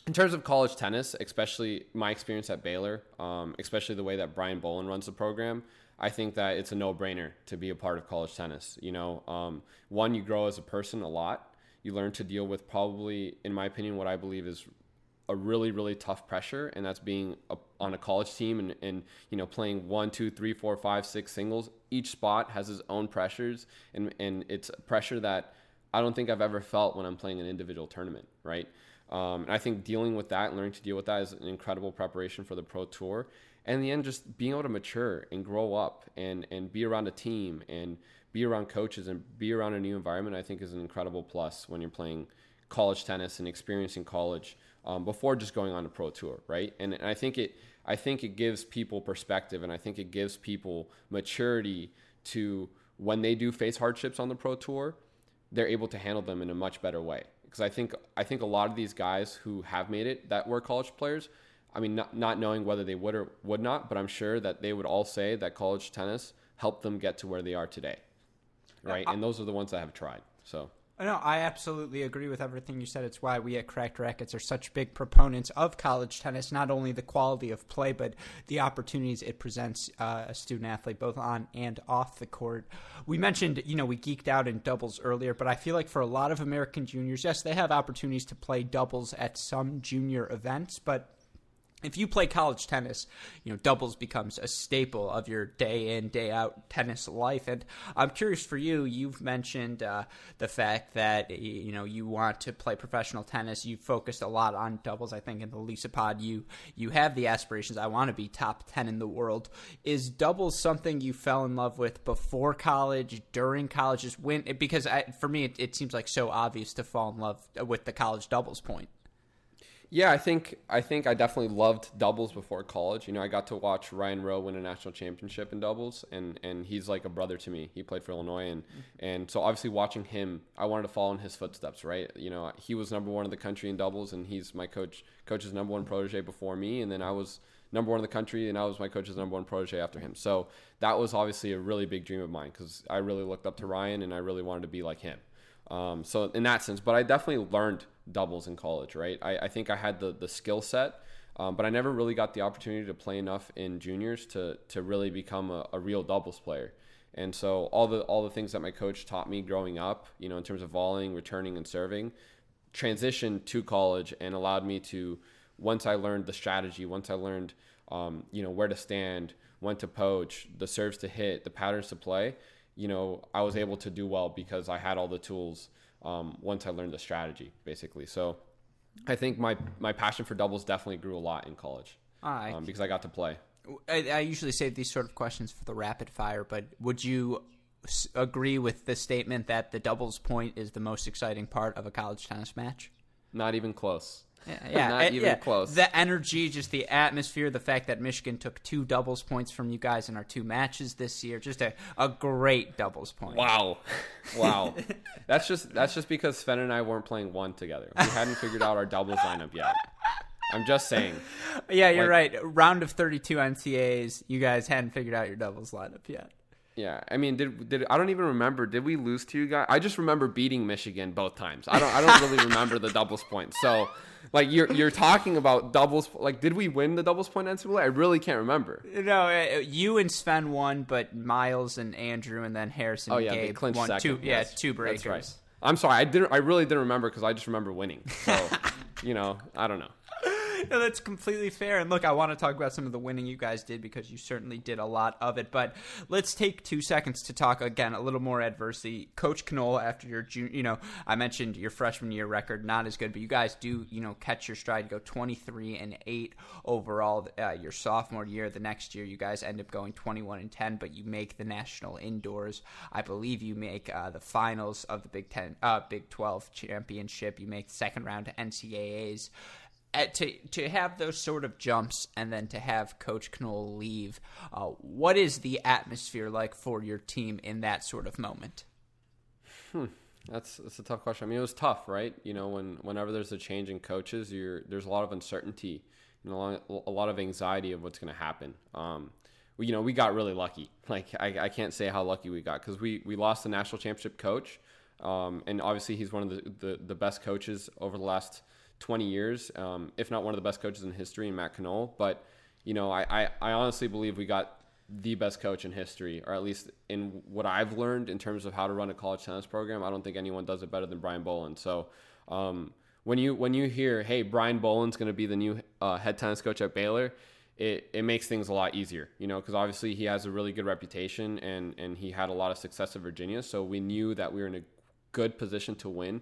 [SPEAKER 2] in terms of college tennis, especially my experience at Baylor, um, especially the way that Brian Boland runs the program, I think that it's a no-brainer to be a part of college tennis. You know, um, one, you grow as a person a lot. You learn to deal with probably, in my opinion, what I believe is a really really tough pressure and that's being a, on a college team and, and you know playing one two three four five six singles. Each spot has its own pressures and and it's pressure that i don't think i've ever felt when i'm playing an individual tournament right? Um, and i think dealing with that and learning to deal with that is an incredible preparation for the pro tour. And in the end just being able to mature and grow up and and be around a team and be around coaches and be around a new environment i think is an incredible plus when you're playing college tennis and experiencing college um, before just going on a pro tour, right? And, and I think it I think it gives people perspective, and I think it gives people maturity to when they do face hardships on the pro tour, they're able to handle them in a much better way. Because I think I think a lot of these guys who have made it that were college players, I mean, not, not knowing whether they would or would not, but I'm sure that they would all say that college tennis helped them get to where they are today, right? and those are the ones that have tried. So
[SPEAKER 1] no, I absolutely agree with everything you said. It's why we at Cracked Racquets are such big proponents of college tennis, not only the quality of play, but the opportunities it presents uh, a student athlete, both on and off the court. We mentioned, you know, we geeked out in doubles earlier, but I feel like for a lot of American juniors, yes, they have opportunities to play doubles at some junior events, but if you play college tennis, you know doubles becomes a staple of your day in day out tennis life. And I'm curious for you. You've mentioned uh, the fact that you know you want to play professional tennis. You focused a lot on doubles. I think in the Lisa Pod, you you have the aspirations. I want to be top ten in the world. Is doubles something you fell in love with before college, during college? Just when because I, for me it, it seems like so obvious to fall in love with the college doubles point.
[SPEAKER 2] Yeah, I think I think I definitely loved doubles before college. You know, I got to watch Ryan Rowe win a national championship in doubles, and and he's like a brother to me. He played for Illinois, and mm-hmm. and so obviously watching him, I wanted to follow in his footsteps. Right, you know, he was number one in the country in doubles, and he's my coach coach's number one protege before me, and then I was number one in the country, and I was my coach's number one protege after him. So that was obviously a really big dream of mine because I really looked up to Ryan, and I really wanted to be like him. Um, so in that sense, but I definitely learned doubles in college, right? I, I think I had the the skill set, um, but I never really got the opportunity to play enough in juniors to to really become a, a, real doubles player. And so all the all the things that my coach taught me growing up, you know, in terms of volleying, returning, and serving, transitioned to college and allowed me to once I learned the strategy, once I learned um, you know where to stand, when to poach, the serves to hit, the patterns to play you know, I was able to do well because I had all the tools um, once I learned the strategy, basically. So I think my, my passion for doubles definitely grew a lot in college um, because I got to play.
[SPEAKER 1] I, I usually save these sort of questions for the rapid fire, but would you agree with the statement that the doubles point is the most exciting part of a college tennis match?
[SPEAKER 2] Not even close.
[SPEAKER 1] Yeah, yeah. not even yeah. close. The energy, just the atmosphere, the fact that Michigan took two doubles points from you guys in our two matches this year, just a, a great doubles point.
[SPEAKER 2] Wow, wow. that's just that's just because Sven and I weren't playing one together. We hadn't figured out our doubles lineup yet. I'm just saying.
[SPEAKER 1] Yeah, you're like, right. Round of 32 NCAAs, you guys hadn't figured out your doubles lineup yet.
[SPEAKER 2] Yeah, I mean, did did I don't even remember. Did we lose to you guys? I just remember beating Michigan both times. I don't I don't really remember the doubles points. So, like you're you're talking about doubles. Like, did we win the doubles point NCAA? I really can't remember.
[SPEAKER 1] No, uh, you and Sven won, but Miles and Andrew and then Harrison. Oh yeah, Gabe they clinched won second. Two, yes. Yeah, two breakers. That's right.
[SPEAKER 2] I'm sorry, I didn't. I really didn't remember because I just remember winning. So, you know, I don't know.
[SPEAKER 1] No, that's completely fair. And look, I want to talk about some of the winning you guys did because you certainly did a lot of it. But let's take two seconds to talk again a little more adversity. Coach Knoll, after your junior, you know, I mentioned your freshman year record not as good, but you guys do, you know, catch your stride, go 23 and 8 overall. Uh, your sophomore year, the next year, you guys end up going 21 and 10, but you make the national indoors. I believe you make uh, the finals of the Big Ten, uh, Big 12 championship. You make second round NCAAs at, to to have those sort of jumps and then to have Coach Knoll leave, uh, what is the atmosphere like for your team in that sort of moment?
[SPEAKER 2] Hmm. That's that's a tough question. I mean, it was tough, right? You know, when whenever there's a change in coaches, you're there's a lot of uncertainty and a lot, a lot of anxiety of what's going to happen. Um, we, you know, we got really lucky. Like I, I can't say how lucky we got because we we lost the national championship coach, um, and obviously he's one of the, the the best coaches over the last 20 years, um, if not one of the best coaches in history, in Matt Knoll. But you know, I, I, I honestly believe we got the best coach in history, or at least in what I've learned in terms of how to run a college tennis program. I don't think anyone does it better than Brian Boland. So um, when you when you hear, hey, Brian Boland's going to be the new uh, head tennis coach at Baylor, it, it makes things a lot easier, you know, because obviously he has a really good reputation and and he had a lot of success at Virginia. So we knew that we were in a good position to win.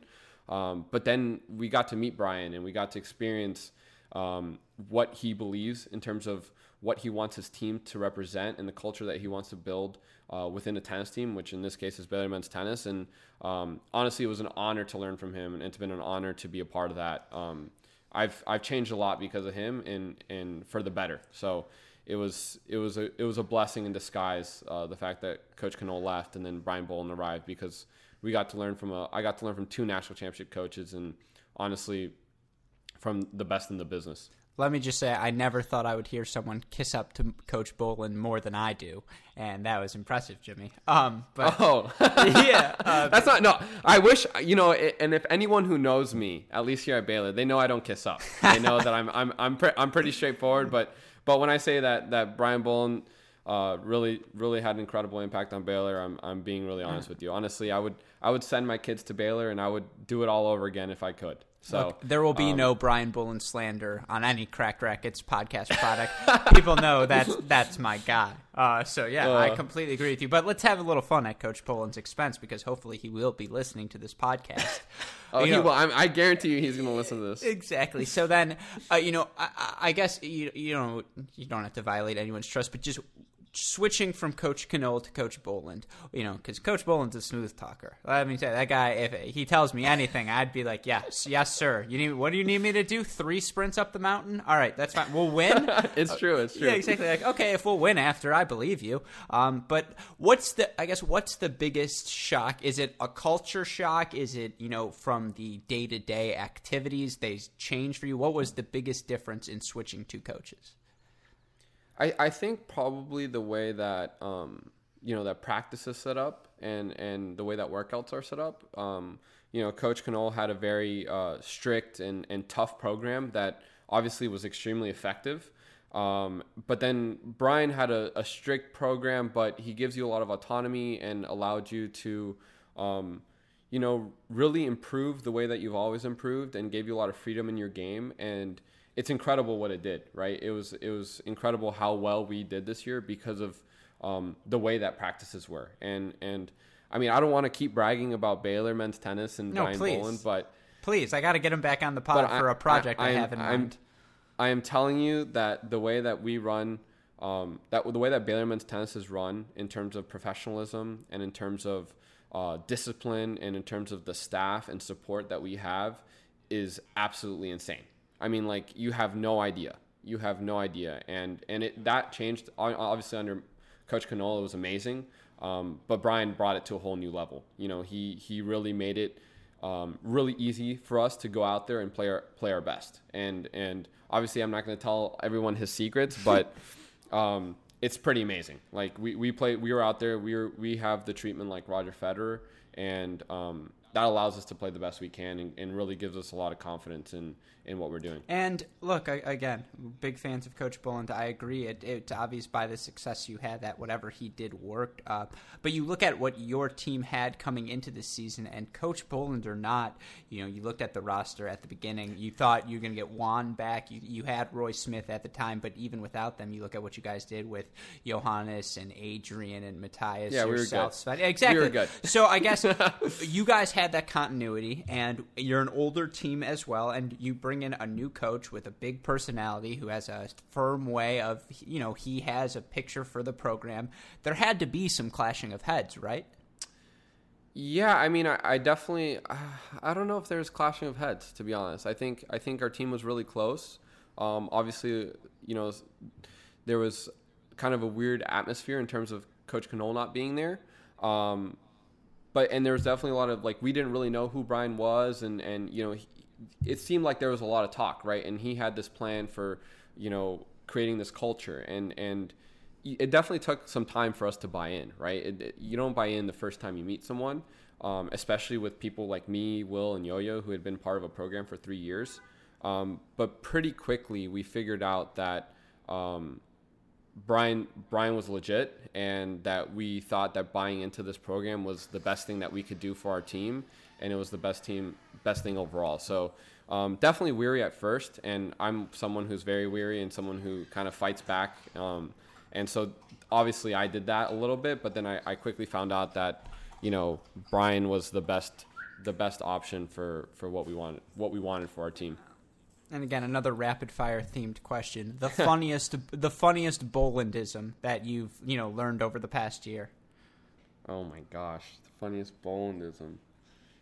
[SPEAKER 2] Um, but then we got to meet Brian and we got to experience um, what he believes in terms of what he wants his team to represent and the culture that he wants to build uh, within a tennis team, which in this case is Baylor Men's Tennis. And um, honestly, it was an honor to learn from him, and it's been an honor to be a part of that. Um, I've I've changed a lot because of him, and and for the better. So it was it was a it was a blessing in disguise uh, the fact that Coach Knoll left and then Brian Boland arrived because we got to learn from a I got to learn from two national championship coaches and honestly from the best in the business.
[SPEAKER 1] let me just say, I never thought I would hear someone kiss up to Coach Boland more than I do, and that was impressive, Jimmy. Um, but
[SPEAKER 2] Oh,
[SPEAKER 1] yeah, uh,
[SPEAKER 2] that's not. No, I wish you know. And if anyone who knows me, at least here at Baylor, they know I don't kiss up. They know that I'm I'm I'm pre- I'm pretty straightforward. But but when I say that that Brian Boland uh, really really had an incredible impact on Baylor, I'm I'm being really honest with you. Honestly, I would I would send my kids to Baylor, and I would do it all over again if I could. So
[SPEAKER 1] Look, there will be
[SPEAKER 2] um,
[SPEAKER 1] no Brian Boland slander on any Cracked Racquets podcast product. People know that's that's my guy. Uh, so yeah, I
[SPEAKER 2] Uh.
[SPEAKER 1] completely agree with you. But let's have a little fun at Coach Boland's expense because hopefully he will be listening to this podcast.
[SPEAKER 2] Oh,
[SPEAKER 1] You
[SPEAKER 2] he
[SPEAKER 1] know-
[SPEAKER 2] will. I'm, I guarantee you, he's going to listen to this.
[SPEAKER 1] Exactly. So then, uh, you know, I, I- I guess you you know you don't have to violate anyone's trust, but just switching from Coach Canole to Coach Boland, you know, because Coach Boland's a smooth talker. Let me tell you, that guy. If he tells me anything, I'd be like, yes, yes, sir. You need what do you need me to do? Three sprints up the mountain? All right, that's fine. We'll win.
[SPEAKER 2] it's true. It's true.
[SPEAKER 1] Yeah, exactly. Like, okay, if we'll win after, I believe you. Um, but what's the? I guess what's the biggest shock? Is it a culture shock? Is it you know from the day to day activities they change for you? What was the biggest difference in switching two coaches?
[SPEAKER 2] I, I think probably the way that um, you know that practice is set up and and the way that workouts are set up. Um, you know, Coach Canole had a very uh, strict and, and tough program that obviously was extremely effective. Um, but then Brian had a, a strict program, but he gives you a lot of autonomy and allowed you to, um, you know, really improve the way that you've always improved and gave you a lot of freedom in your game. And it's incredible what it did, right? It was it was incredible how well we did this year because of um, the way that practices were. And and I mean, I don't want to keep bragging about Baylor men's tennis and
[SPEAKER 1] No,
[SPEAKER 2] Brian
[SPEAKER 1] please.
[SPEAKER 2] Boland, but
[SPEAKER 1] Please, I got to get him back on the pod for
[SPEAKER 2] I-
[SPEAKER 1] a project I,
[SPEAKER 2] I- I'm-
[SPEAKER 1] have in
[SPEAKER 2] I'm-
[SPEAKER 1] mind.
[SPEAKER 2] I am telling you that the way that we run, um, that the way that Baylor men's tennis is run in terms of professionalism and in terms of uh, discipline and in terms of the staff and support that we have is absolutely insane. I mean, like you have no idea. You have no idea, and and it that changed obviously under Coach Canola was amazing, um, but Brian brought it to a whole new level. You know, he he really made it um, really easy for us to go out there and play our play our best. And and obviously, I'm not going to tell everyone his secrets, but um, it's pretty amazing. Like we, we play, we were out there. We were, we have the treatment like Roger Federer, and um, that allows us to play the best we can, and, and really gives us a lot of confidence in in what we're doing.
[SPEAKER 1] And look, I, again, big fans of Coach Boland. I agree. It, it's obvious by the success you had that whatever he did worked. Uh, but you look at what your team had coming into this season, and Coach Boland or not, you know, you looked at the roster at the beginning. You thought you were going to get Juan back. You, you had Roy Smith at the time, but even without them, you look at what you guys did with Johannes and Adrian and Matthias.
[SPEAKER 2] Yeah, we were good.
[SPEAKER 1] Exactly.
[SPEAKER 2] We were good.
[SPEAKER 1] So I guess you guys had that continuity, and you're an older team as well, and you bring in a new coach with a big personality who has a firm way of, you know, he has a picture for the program. There had to be some clashing of heads, right?
[SPEAKER 2] Yeah, I mean, I, I definitely, uh, I don't know if there's clashing of heads. To be honest, I think I think our team was really close. Um, obviously, you know, there was kind of a weird atmosphere in terms of Coach Canole not being there. Um, but and there was definitely a lot of like we didn't really know who Brian was, and and you know, it seemed like there was a lot of talk, right? And he had this plan for you know creating this culture, and and it definitely took some time for us to buy in, right? It, it- you don't buy in the first time you meet someone, um, especially with people like me, Will, and Yo-Yo, who had been part of a program for three years. Um, but pretty quickly, we figured out that um, Brian Brian was legit, and that we thought that buying into this program was the best thing that we could do for our team, and it was the best team, best thing overall. So um, definitely weary at first, and I'm someone who's very weary and someone who kind of fights back. Um, and so obviously I did that a little bit, but then I, I quickly found out that you know Brian was the best the best option for for what we wanted what we wanted for our team.
[SPEAKER 1] And again, another rapid fire themed question: the funniest, the funniest Bolandism that you've you know learned over the past year.
[SPEAKER 2] Oh my gosh, the funniest Bolandism.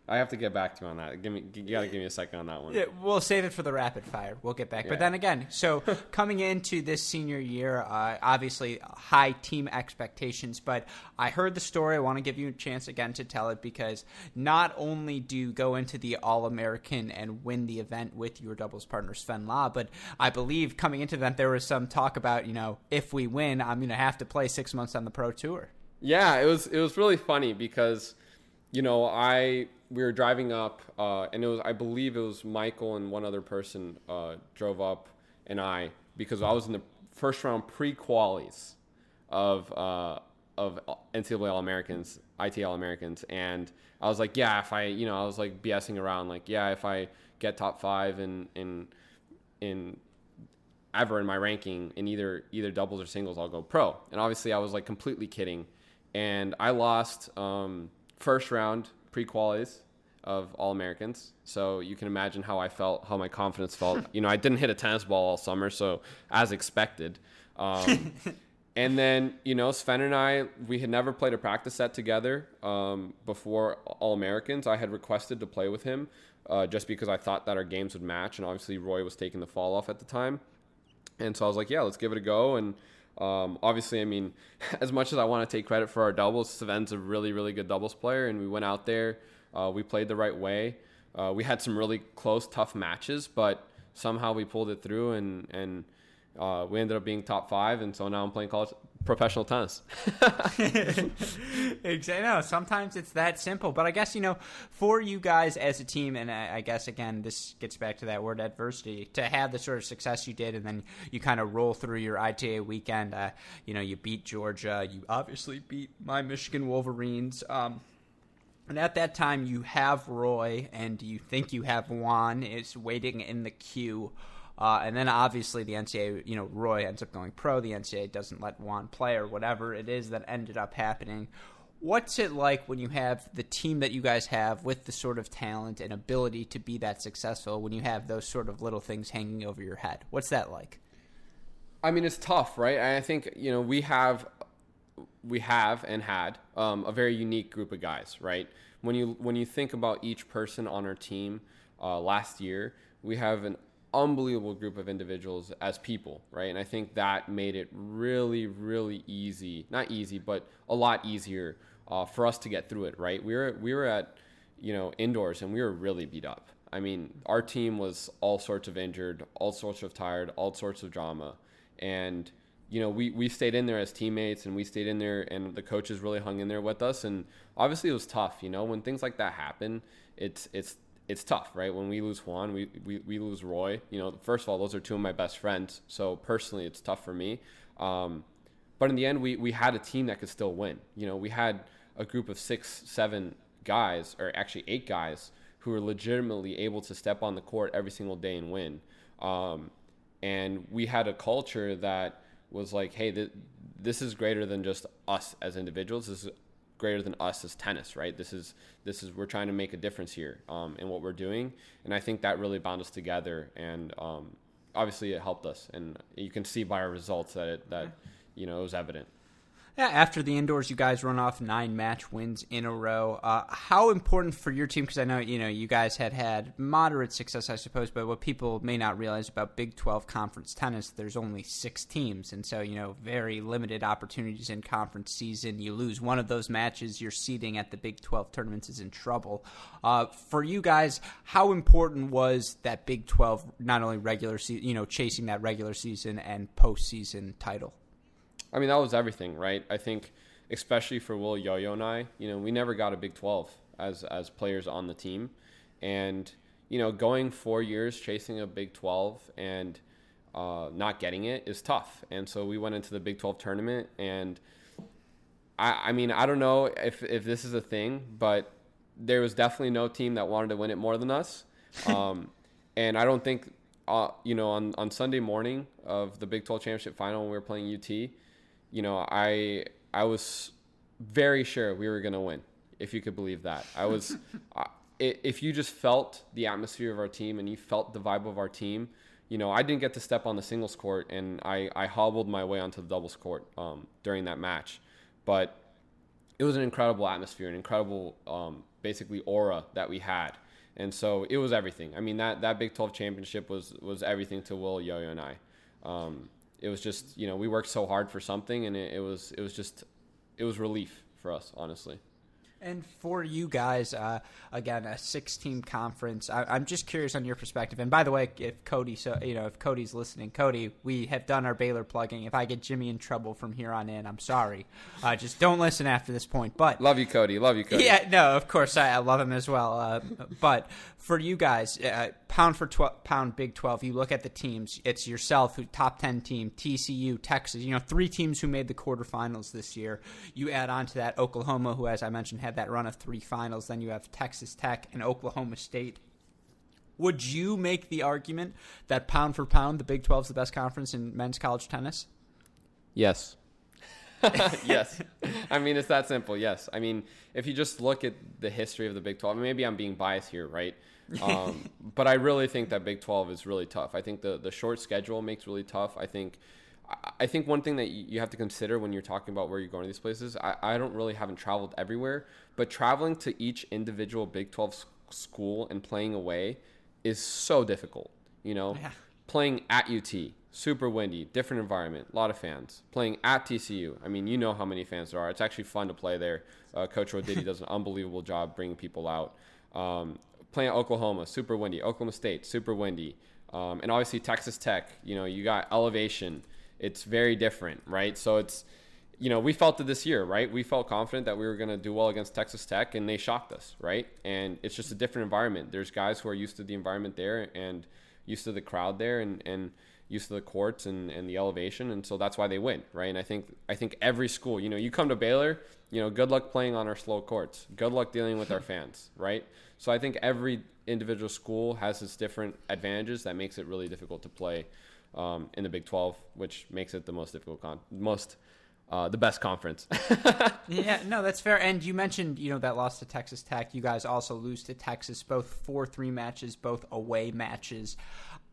[SPEAKER 2] I have to get back to you on that. Give me, you got to give me a second on that one.
[SPEAKER 1] Yeah, we'll save it for the rapid fire. We'll get back. Yeah. But then again, so coming into this senior year, uh, obviously high team expectations. But I heard the story. I want to give you a chance again to tell it because not only do you go into the All American and win the event with your doubles partner Sven Lah, but I believe coming into event there was some talk about you know if we win, I'm going to have to play six months on the pro tour.
[SPEAKER 2] Yeah, it was it was really funny because you know I we were driving up, uh, and it was I believe it was Michael and one other person uh, drove up, and I because I was in the first round pre qualies of uh, of NCAA All Americans, ITA All Americans, and I was like, yeah, if I you know I was like BSing around, like yeah, if I get top five in in in ever in my ranking in either either doubles or singles, I'll go pro. And obviously, I was like completely kidding, and I lost um, first round pre-qualies of All Americans. So you can imagine how I felt, how my confidence felt. you know, I didn't hit a tennis ball all summer, so as expected. Um, and then, you know, Sven and I, we had never played a practice set together um, before All Americans. I had requested to play with him uh, just because I thought that our games would match. And obviously, Roy was taking the fall off at the time. And so I was like, yeah, let's give it a go. And um, obviously, I mean, as much as I want to take credit for our doubles, Sven's a really, really good doubles player, and we went out there, uh, we played the right way. Uh, we had some really close, tough matches, but somehow we pulled it through, and and uh, we ended up being top five, and so now I'm playing college professional tennis.
[SPEAKER 1] exactly. No, sometimes it's that simple. But I guess you know, for you guys as a team, and I, I, guess again, this gets back to that word adversity. To have the sort of success you did, and then you kind of roll through your ITA weekend. Uh, you know, you beat Georgia. You obviously beat my Michigan Wolverines. Um, and at that time, you have Roy, and you think you have Juan is waiting in the queue. Uh, and then obviously the NCAA, you know, Roy ends up going pro. The NCAA doesn't let Juan play or whatever it is that ended up happening. What's it like when you have the team that you guys have with the sort of talent and ability to be that successful when you have those sort of little things hanging over your head? What's that like?
[SPEAKER 2] I mean, it's tough, right? I think, you know, we have we have and had um, a very unique group of guys, right? When you when you think about each person on our team uh, last year, we have an unbelievable group of individuals as people, right? And I think that made it really, really easy. Not easy, but a lot easier uh, for us to get through it, right? We were we were at you know indoors and we were really beat up. I mean, our team was all sorts of injured, all sorts of tired, all sorts of drama, and you know we we stayed in there as teammates and we stayed in there and the coaches really hung in there with us and obviously it was tough. You know, when things like that happen, it's it's it's tough, right? When we lose Juan, we, we, we lose Roy. You know, first of all, those are two of my best friends. So personally, it's tough for me. Um, but in the end, we, we had a team that could still win. You know, we had a group of six, seven guys, or actually eight guys, who were legitimately able to step on the court every single day and win. Um, and we had a culture that was like, hey, th- this is greater than just us as individuals. This is greater than us as tennis, right? This is this is we're trying to make a difference here um, in what we're doing, and I think that really bound us together, and um, obviously it helped us, and you can see by our results that it, that you know it was evident.
[SPEAKER 1] Yeah, after the indoors, you guys run off nine match wins in a row. Uh, how important for your team? Because I know you know you guys had had moderate success, I suppose. But what people may not realize about Big Twelve conference tennis, there's only six teams, and so you know very limited opportunities in conference season. You lose one of those matches, your seeding at the Big Twelve tournaments is in trouble. Uh, for you guys, how important was that Big Twelve not only regular season, you know, chasing that regular season and postseason title?
[SPEAKER 2] I mean, that was everything, right? I think, especially for Will Yo-Yo and I, you know, we never got a Big 12 as as players on the team, and you know, going four years chasing a Big 12 and uh, not getting it is tough. And so we went into the Big 12 tournament, and I, I mean, I don't know if if this is a thing, but there was definitely no team that wanted to win it more than us. Um, and I don't think, uh, you know, on, on Sunday morning of the Big 12 championship final when we were playing UT, you know, I I was very sure we were going to win, if you could believe that. I was, if you just felt the atmosphere of our team and you felt the vibe of our team, you know, I didn't get to step on the singles court and I, I hobbled my way onto the doubles court um, during that match. But it was an incredible atmosphere, an incredible um, basically aura that we had. And so it was everything. I mean, that, that Big 12 championship was, was everything to Will, Yo-Yo, and I. Um, it was just, you know, we worked so hard for something, and it, it was it was just it was relief for us, honestly.
[SPEAKER 1] And for you guys, uh, again, a six-team conference. I, am just curious on your perspective. And by the way, if Cody, so you know, if Cody's listening, Cody, we have done our Baylor plugging. If I get Jimmy in trouble from here on in, I'm sorry. Uh, just don't listen after this point. But
[SPEAKER 2] love you, Cody. Love you, Cody.
[SPEAKER 1] Yeah, no, of course I, I love him as well. Uh, but for you guys, uh, pound for tw- pound, Big Twelve. You look at the teams. It's yourself, who top ten team, TCU, Texas. You know, three teams who made the quarterfinals this year. You add on to that Oklahoma, who, as I mentioned, had that run of three finals. Then you have Texas Tech and Oklahoma State. Would you make the argument that pound for pound, the Big 12 is the best conference in men's college tennis?
[SPEAKER 2] Yes. yes. I mean, it's that simple. Yes. I mean, if you just look at the history of the Big 12, maybe I'm being biased here, right? Um, but I really think that Big 12 is really tough. I think the, the short schedule makes really tough. I think I think one thing that you have to consider when you're talking about where you're going to these places, I, I don't really haven't traveled everywhere, but traveling to each individual Big 12 school and playing away is so difficult. You know, yeah. playing at UT, super windy, different environment, a lot of fans. Playing at TCU, I mean, you know how many fans there are. It's actually fun to play there. Uh, Coach Roditi does an unbelievable job bringing people out. Um, playing at Oklahoma, super windy. Oklahoma State, super windy. Um, and obviously Texas Tech, you know, you got elevation it's very different, right? So it's you know, we felt it this year, right? We felt confident that we were going to do well against Texas Tech, and they shocked us, right? And it's just a different environment. There's guys who are used to the environment there and used to the crowd there, and and used to the courts and, and the elevation, and so that's why they win, right? And I think I think every school, you know, you come to Baylor, you know, good luck playing on our slow courts, good luck dealing with our fans, right? So I think every individual school has its different advantages that makes it really difficult to play um, in the Big 12, which makes it the most difficult, con- most uh, the best conference.
[SPEAKER 1] yeah, no, that's fair. And you mentioned, you know, that loss to Texas Tech. You guys also lose to Texas, both four three matches, both away matches.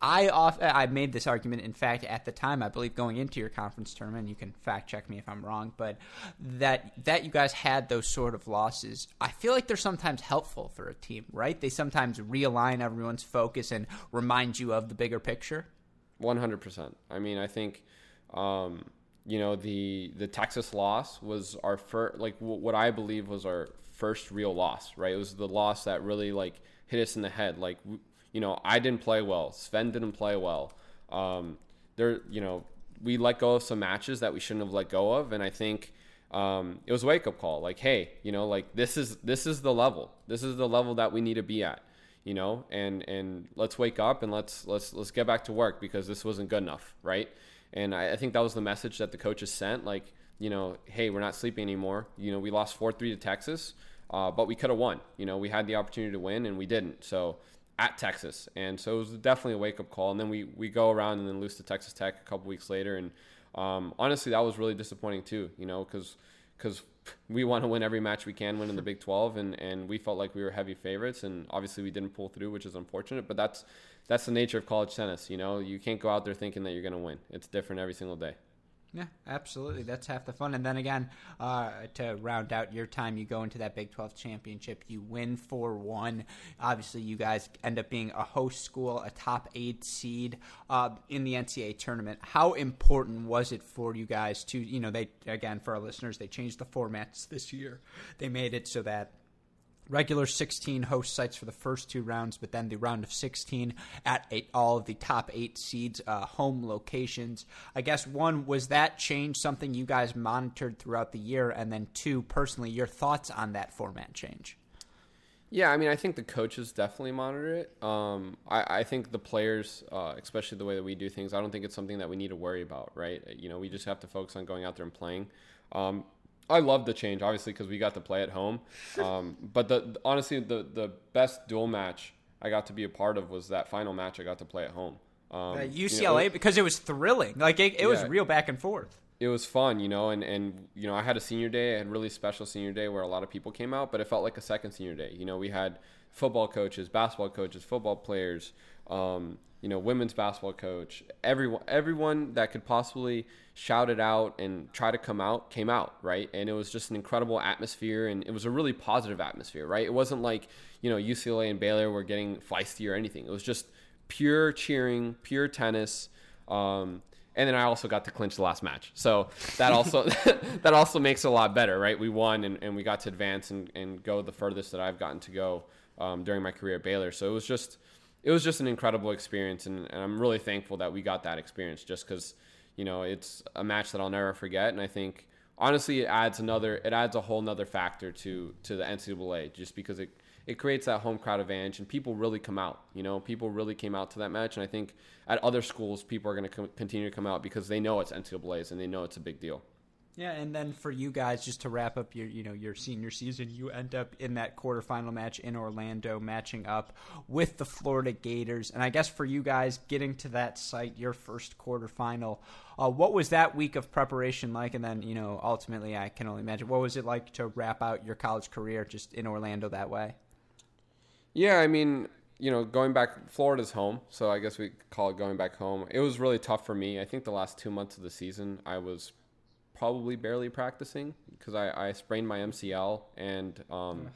[SPEAKER 1] I off I made this argument, in fact, at the time, I believe, going into your conference tournament. You can fact check me if I'm wrong, but that that you guys had those sort of losses, I feel like they're sometimes helpful for a team, right? They sometimes realign everyone's focus and remind you of the bigger picture.
[SPEAKER 2] One hundred percent. I mean, I think, um, you know, the the Texas loss was our first, like w- what I believe was our first real loss. Right? It was the loss that really like hit us in the head. Like, you know, I didn't play well. Sven didn't play well. Um, there, you know, we let go of some matches that we shouldn't have let go of, and I think. Um, it was wake up call. Like, hey, you know, like this is this is the level. This is the level that we need to be at you know, and and let's wake up and let's let's let's get back to work because this wasn't good enough, right? And I, I think that was the message that the coaches sent, like, you know, hey, we're not sleeping anymore. You know, we lost four three to Texas, uh, but we could have won. You know, we had the opportunity to win and we didn't. So at Texas, and so it was definitely a wake up call. And then we we go around and then lose to Texas Tech a couple weeks later, and um, honestly, that was really disappointing too. You know, because because we want to win every match we can win in the Big 12, and, and we felt like we were heavy favorites, and obviously we didn't pull through, which is unfortunate. But that's that's the nature of college tennis. You know, you can't go out there thinking that you're going to win. It's different every single day.
[SPEAKER 1] Yeah, absolutely. That's half the fun. And then again, uh, to round out your time, you go into that Big 12 championship. You win 4 1. Obviously, you guys end up being a host school, a top eight seed uh, in the NCAA tournament. How important was it for you guys to, you know, they, again, for our listeners, they changed the formats this year. They made it so that regular 16 host sites for the first two rounds, but then the round of 16 at eight, all of the top eight seeds, uh, home locations. I guess one was that change something you guys monitored throughout the year, and then two, personally, your thoughts on that format change.
[SPEAKER 2] Yeah, I mean, I think the coaches definitely monitor it. Um, I, I, think the players, uh, especially the way that we do things, I don't think it's something that we need to worry about, right? You know, we just have to focus on going out there and playing. Um, I love the change, obviously, because we got to play at home. Um, but the honestly, the the best dual match I got to be a part of was that final match I got to play at home.
[SPEAKER 1] Um, uh, UCLA you know, because it was thrilling, like it, it yeah, was real back and forth.
[SPEAKER 2] It was fun, you know, and and you know I had a senior day, I had a really special senior day where a lot of people came out, but it felt like a second senior day. You know, we had football coaches, basketball coaches, football players, um, you know, women's basketball coach, everyone, everyone that could possibly shout it out and try to come out came out, right? And it was just an incredible atmosphere, and it was a really positive atmosphere, right? It wasn't like you know UCLA and Baylor were getting feisty or anything. It was just pure cheering, pure tennis. Um, and then I also got to clinch the last match, so that also that also makes it a lot better, right? We won and, and we got to advance and, and go the furthest that I've gotten to go um, during my career at Baylor. So it was just it was just an incredible experience, and, and I'm really thankful that we got that experience. Just because, you know, it's a match that I'll never forget, and I think honestly it adds another, it adds a whole nother factor to to the NCAA, just because it it creates that home crowd advantage, and people really come out. You know, people really came out to that match, and I think at other schools, people are going to continue to come out because they know it's NCAA's and they know it's a big deal.
[SPEAKER 1] Yeah, and then for you guys, just to wrap up your you know your senior season, you end up in that quarterfinal match in Orlando, matching up with the Florida Gators. And I guess for you guys, getting to that site, your first quarterfinal, uh, what was that week of preparation like? And then you know ultimately, I can only imagine what was it like to wrap out your college career just in Orlando that way.
[SPEAKER 2] Yeah, I mean, you know, going back, Florida's home, so I guess we call it going back home. It was really tough for me. I think the last two months of the season, I was probably barely practicing because I, I sprained my MCL and um,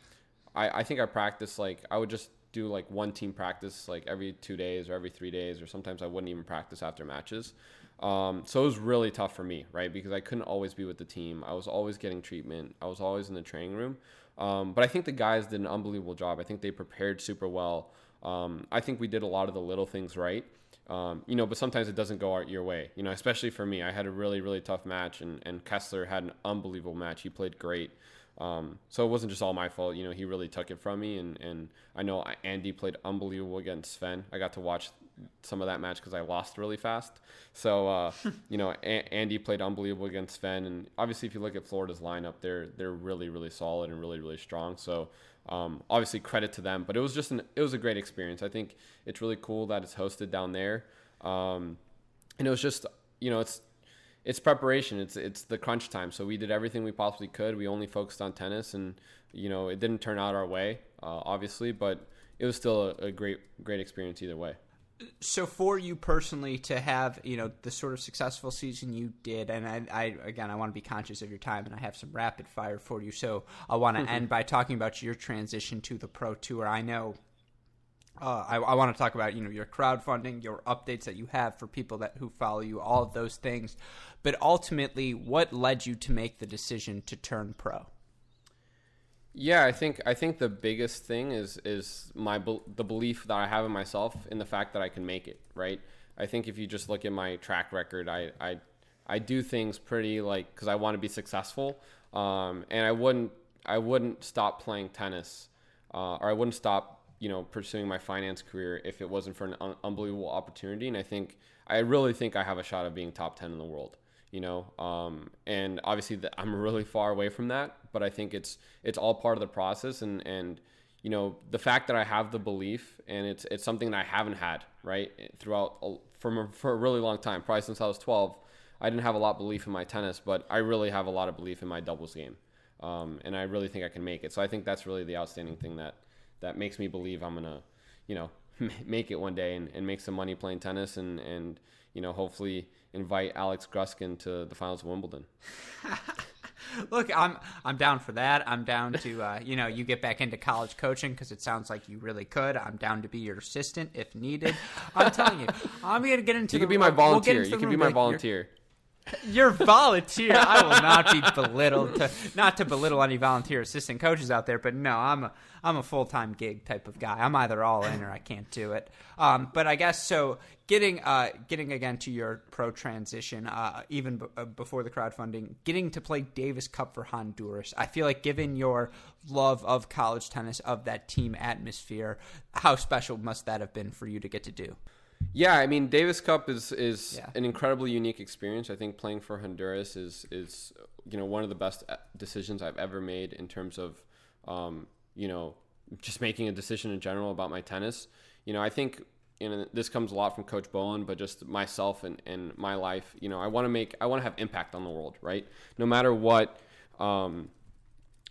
[SPEAKER 2] I, I think I practiced like I would just do like one team practice like every two days or every three days or sometimes I wouldn't even practice after matches. Um, so it was really tough for me, right? Because I couldn't always be with the team. I was always getting treatment. I was always in the training room. Um, but I think the guys did an unbelievable job. I think they prepared super well. Um, I think we did a lot of the little things right. Um, you know, but sometimes it doesn't go out your way. You know, especially for me, I had a really, really tough match, and, and Kessler had an unbelievable match. He played great. Um, so it wasn't just all my fault. You know, he really took it from me, and, and I know Andy played unbelievable against Sven. I got to watch some of that match because I lost really fast. So uh, you know, a- Andy played unbelievable against Sven, and obviously, if you look at Florida's lineup, they're they're really, really solid and really, really strong. So um, obviously, credit to them. But it was just an it was a great experience. I think it's really cool that it's hosted down there, um, and it was just you know it's it's preparation. It's it's the crunch time. So we did everything we possibly could. We only focused on tennis, and you know it didn't turn out our way, uh, obviously, but it was still a, a great great experience either way
[SPEAKER 1] so for you personally to have you know the sort of successful season you did and I, I again i want to be conscious of your time and i have some rapid fire for you so i want to mm-hmm. end by talking about your transition to the pro tour i know uh, I, I want to talk about you know your crowdfunding, your updates that you have for people that who follow you, all of those things. But ultimately, what led you to make the decision to turn pro?
[SPEAKER 2] Yeah, I think I think the biggest thing is is my the belief that I have in myself in the fact that I can make it. Right. I think if you just look at my track record, I I, I do things pretty like because I want to be successful, um, and I wouldn't I wouldn't stop playing tennis, uh, or I wouldn't stop you know pursuing my finance career if it wasn't for an un- unbelievable opportunity. And I think I really think I have a shot of being top ten in the world you know um, and obviously the, i'm really far away from that but i think it's it's all part of the process and and you know the fact that i have the belief and it's it's something that i haven't had right throughout for, for a really long time probably since i was 12 i didn't have a lot of belief in my tennis but i really have a lot of belief in my doubles game um, and i really think i can make it. So i think that's really the outstanding thing that that makes me believe i'm gonna you know make it one day and, and make some money playing tennis and and you know hopefully invite Alex Gruskin to the finals of Wimbledon.
[SPEAKER 1] Look, I'm I'm down for that. I'm down to uh, you know you get back into college coaching because it sounds like you really could. I'm down to be your assistant if needed. I'm telling you, I'm gonna get into.
[SPEAKER 2] You can be my volunteer. We'll you can be my volunteer.
[SPEAKER 1] You're volunteer. I will not be belittled. To, not to belittle any volunteer assistant coaches out there, but no, I'm a I'm a full time gig type of guy. I'm either all in or I can't do it. Um, but I guess so. Getting uh, getting again to your pro transition, uh, even b- uh, before the crowdfunding, getting to play Davis Cup for Honduras. I feel like, given your love of college tennis, of that team atmosphere, how special must that have been for you to get to do?
[SPEAKER 2] Yeah, I mean Davis Cup is is yeah. an incredibly unique experience. I think playing for Honduras is is you know one of the best uh, decisions I've ever made in terms of um, you know just making a decision in general about my tennis. You know, I think you know this comes a lot from Coach Boland, but just myself and, and my life. You know, I want to make I want to have impact on the world, right? No matter what. Um,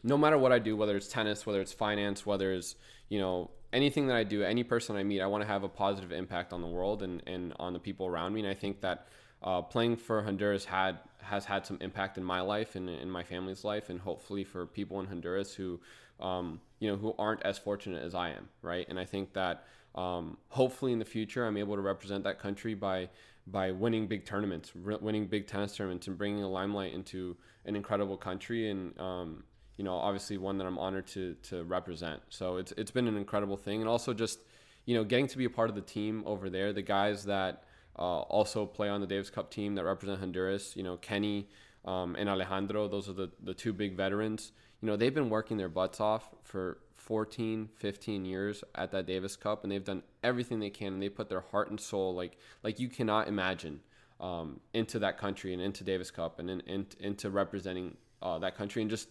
[SPEAKER 2] no matter what I do, whether it's tennis, whether it's finance, whether it's you know anything that I do, any person I meet, I want to have a positive impact on the world and, and on the people around me. And I think that uh, playing for Honduras had has had some impact in my life and in my family's life, and hopefully for people in Honduras who um, you know who aren't as fortunate as I am, right? And I think that um, hopefully in the future I'm able to represent that country by by winning big tournaments, winning big tennis tournaments, and bringing a limelight into an incredible country and um, you know, obviously one that I'm honored to to represent. So it's it's been an incredible thing, and also just you know getting to be a part of the team over there. The guys that uh, also play on the Davis Cup team that represent Honduras. You know, Kenny um, and Alejandro. Those are the the two big veterans. You know, they've been working their butts off for 14, 15 years at that Davis Cup, and they've done everything they can, and they put their heart and soul, like like you cannot imagine, um, into that country and into Davis Cup and in, in, into representing uh, that country, and just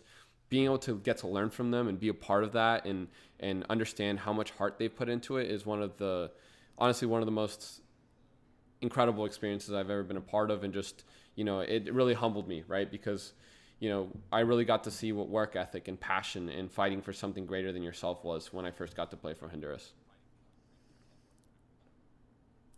[SPEAKER 2] being able to get to learn from them and be a part of that and and understand how much heart they put into it is one of the honestly one of the most incredible experiences I've ever been a part of and just you know it really humbled me right because you know I really got to see what work ethic and passion and fighting for something greater than yourself was when I first got to play for Honduras.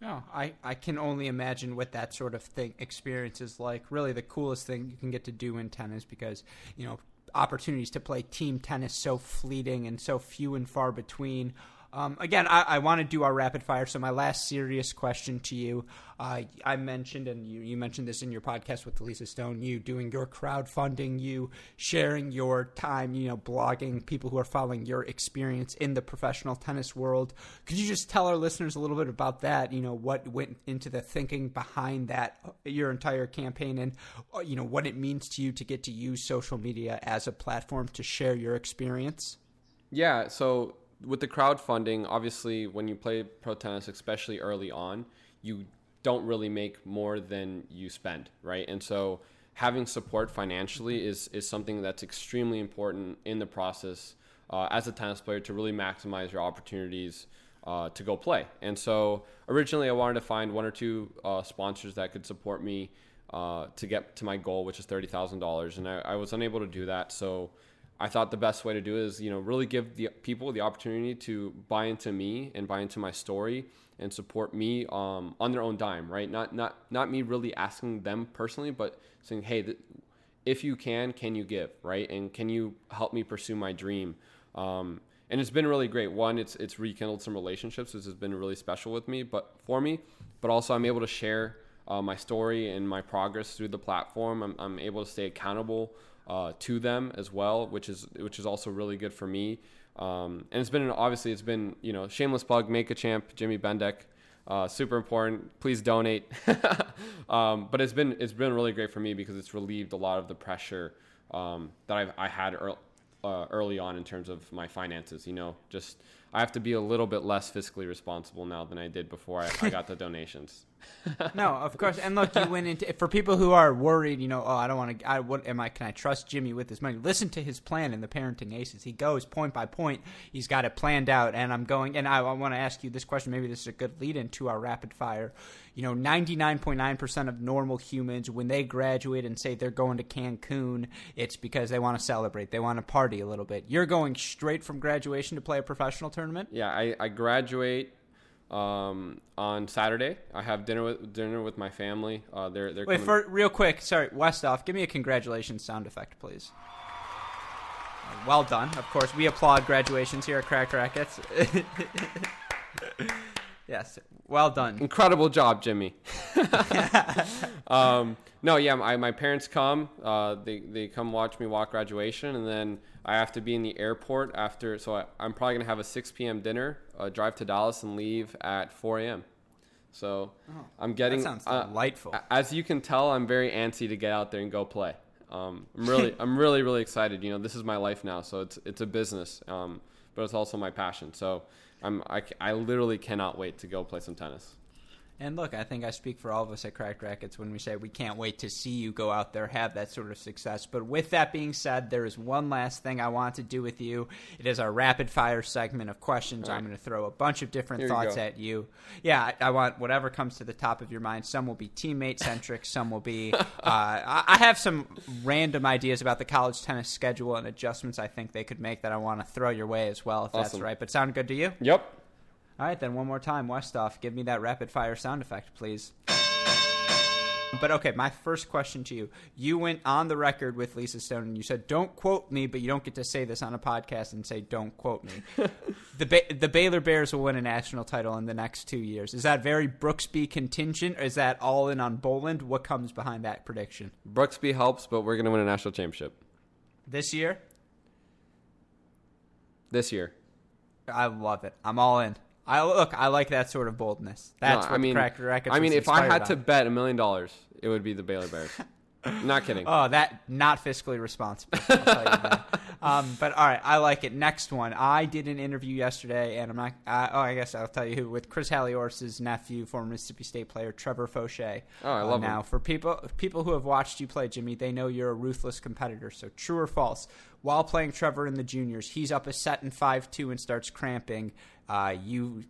[SPEAKER 1] No, I, I can only imagine what that sort of thing experience is like. Really, the coolest thing you can get to do in tennis because you know opportunities to play team tennis so fleeting and so few and far between. Um, again, I, I want to do our rapid fire. So my last serious question to you, uh, I mentioned, and you, you mentioned this in your podcast with Lisa Stone, you doing your crowdfunding, you sharing your time, you know, blogging, people who are following your experience in the professional tennis world. Could you just tell our listeners a little bit about that? You know, what went into the thinking behind that, your entire campaign, and uh, you know what it means to you to get to use social media as a platform to share your experience.
[SPEAKER 2] Yeah. So with the crowdfunding, obviously, when you play pro tennis, especially early on, you don't really make more than you spend, right? And so having support financially is is something that's extremely important in the process uh, as a tennis player to really maximize your opportunities uh, to go play. And so originally, I wanted to find one or two uh, sponsors that could support me uh, to get to my goal, which is thirty thousand dollars, and I, I was unable to do that. So I thought the best way to do is, you know, really give the people the opportunity to buy into me and buy into my story and support me um, on their own dime, right? Not not not me really asking them personally, but saying, hey, th- if you can, can you give, right? And can you help me pursue my dream? Um, and it's been really great. One, it's it's rekindled some relationships. This has been really special with me, but for me, but also I'm able to share uh, my story and my progress through the platform. I'm, I'm able to stay accountable uh, to them as well, which is which is also really good for me. Um, and it's been obviously it's been you know shameless plug, make a champ, Jimmy Bendeck. Uh, super important. Please donate. um, but it's been it's been really great for me because it's relieved a lot of the pressure um, that I've, I had early, uh, early on in terms of my finances. You know, just I have to be a little bit less fiscally responsible now than I did before I, I got the donations.
[SPEAKER 1] no, of course. And look, you went into for people who are worried. You know, oh, I don't want to. I what am I? Can I trust Jimmy with his money? Listen to his plan in the Parenting Aces. He goes point by point. He's got it planned out. And I'm going. And I, I want to ask you this question. Maybe this is a good lead into our rapid fire. You know, 99.9% of normal humans, when they graduate and say they're going to Cancun, it's because they want to celebrate. They want to party a little bit. You're going straight from graduation to play a professional tournament.
[SPEAKER 2] Yeah, I, I graduate um, on Saturday. I have dinner with dinner with my family. Uh, they're they're
[SPEAKER 1] wait for real quick. Sorry, Westoff, give me a congratulations sound effect, please. Well done. Of course, we applaud graduations here at Cracked Racquets. yes, well done.
[SPEAKER 2] Incredible job, Jimmy. um, no, yeah, my, my parents come. Uh, they they come watch me walk graduation, and then I have to be in the airport after. So I, am probably gonna have a 6 p.m. dinner, uh, drive to Dallas, and leave at 4 a.m. So oh, I'm getting.
[SPEAKER 1] That sounds delightful.
[SPEAKER 2] Uh, as you can tell, I'm very antsy to get out there and go play. Um, I'm really, I'm really, really excited. You know, this is my life now, so it's it's a business, um, but it's also my passion. So I'm, I, I literally cannot wait to go play some tennis.
[SPEAKER 1] And look, I think I speak for all of us at Cracked Racquets when we say we can't wait to see you go out there have that sort of success. But with that being said, there is one last thing I want to do with you. It is our rapid fire segment of questions.
[SPEAKER 2] All
[SPEAKER 1] I'm going to throw a bunch of different
[SPEAKER 2] Here
[SPEAKER 1] thoughts
[SPEAKER 2] go.
[SPEAKER 1] at you. Yeah, I, I want whatever comes to the top of your mind. Some will be teammate centric. some will be. Uh, I, I have some random ideas about the college tennis schedule and adjustments I think they could make that I want to throw your way as well, if that's right. But sound good to you?
[SPEAKER 2] Yep.
[SPEAKER 1] All right, then one more time, Westoff, give me that rapid fire sound effect, please. But okay, my first question to you. You went on the record with Lisa Stone and you said, Don't quote me, but you don't get to say this on a podcast and say, Don't quote me. the, ba- the Baylor Bears will win a national title in the next two years. Is that very Brooksby contingent, or is that all in on Boland? What comes behind that prediction?
[SPEAKER 2] Brooksby helps, but we're gonna win a national championship
[SPEAKER 1] This year?
[SPEAKER 2] this year.
[SPEAKER 1] I love it. I'm all in. I look. I like that sort of boldness. That's
[SPEAKER 2] No,
[SPEAKER 1] what
[SPEAKER 2] I mean,
[SPEAKER 1] Cracked Racquets
[SPEAKER 2] I mean, if I had to bet a million dollars, it would be the Baylor Bears. Not kidding.
[SPEAKER 1] Oh, that not fiscally responsible. I'll tell you that. Um, but all right, I like it. Next one. I did an interview yesterday, and I'm not. Uh, oh, I guess I'll tell you who with Chris Hallior's nephew, former Mississippi State player Trevor Fauché.
[SPEAKER 2] Oh, I love him.
[SPEAKER 1] now for people people who have watched you play, Jimmy, they know you're a ruthless competitor. So true or false? While playing Trevor in the juniors, he's up a set in five two and starts cramping. Uh, you.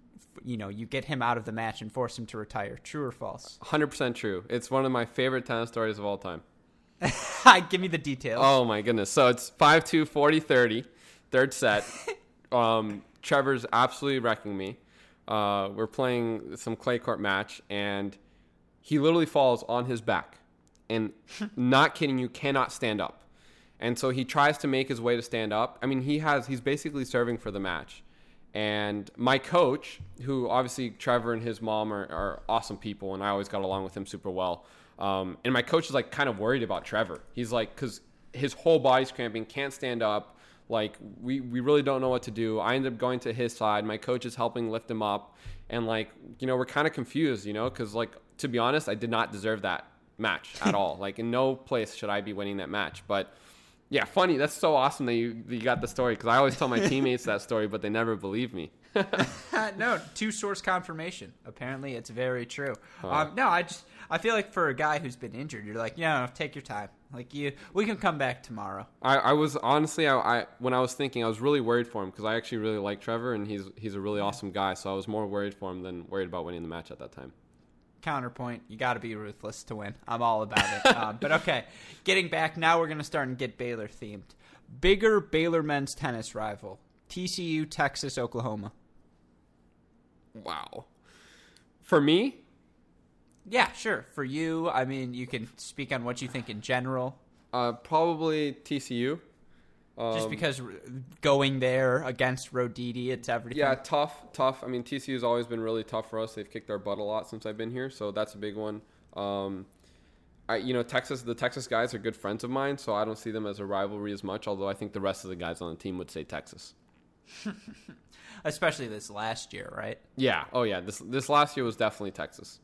[SPEAKER 1] You know, you get him out of the match and force him to retire. True or false?
[SPEAKER 2] 100% true. It's one of my favorite tennis stories of all time.
[SPEAKER 1] Give me the details.
[SPEAKER 2] Oh my goodness. So it's 5-2, 40-30, third set. um, Trevor's absolutely wrecking me. Uh, we're playing some clay court match, and he literally falls on his back. And not kidding you, cannot stand up. And so he tries to make his way to stand up. I mean, he has he's basically serving for the match. And my coach, who obviously Trevor and his mom are, are awesome people, and I always got along with him super well. Um, and my coach is like kind of worried about Trevor. He's like, because his whole body's cramping, can't stand up. Like we we really don't know what to do. I end up going to his side. My coach is helping lift him up, and like you know we're kind of confused, you know, because like to be honest, I did not deserve that match at all. Like in no place should I be winning that match, but. Yeah, funny. That's so awesome that you, that you got the story because I always tell my teammates that story, but they never believe me.
[SPEAKER 1] no, two source confirmation. Apparently, it's very true. Um, no, I just I feel like for a guy who's been injured, you're like, yeah, no, take your time. Like you, we can come back tomorrow.
[SPEAKER 2] I, I was honestly, I, I when I was thinking, I was really worried for him because I actually really like Trevor and he's he's a really awesome guy. So I was more worried for him than worried about winning the match at that time.
[SPEAKER 1] Counterpoint: You got to be ruthless to win. I'm all about it. um, but okay, getting back now, we're gonna start and get Baylor themed. Bigger Baylor men's tennis rival: TCU, Texas, Oklahoma.
[SPEAKER 2] Wow. For me,
[SPEAKER 1] Yeah, sure. For you, I mean, you can speak on what you think in general.
[SPEAKER 2] uh, probably TCU.
[SPEAKER 1] Just
[SPEAKER 2] Um,
[SPEAKER 1] because going there against Roditi, it's everything.
[SPEAKER 2] Yeah, tough, tough. I mean, TCU has always been really tough for us. They've kicked our butt a lot since I've been here, so that's a big one. Um, I, you know, Texas. The Texas guys are good friends of mine, so I don't see them as a rivalry as much. Although I think the rest of the guys on the team would say Texas.
[SPEAKER 1] especially this last year, right?
[SPEAKER 2] Yeah. Oh yeah. This this last year was definitely Texas.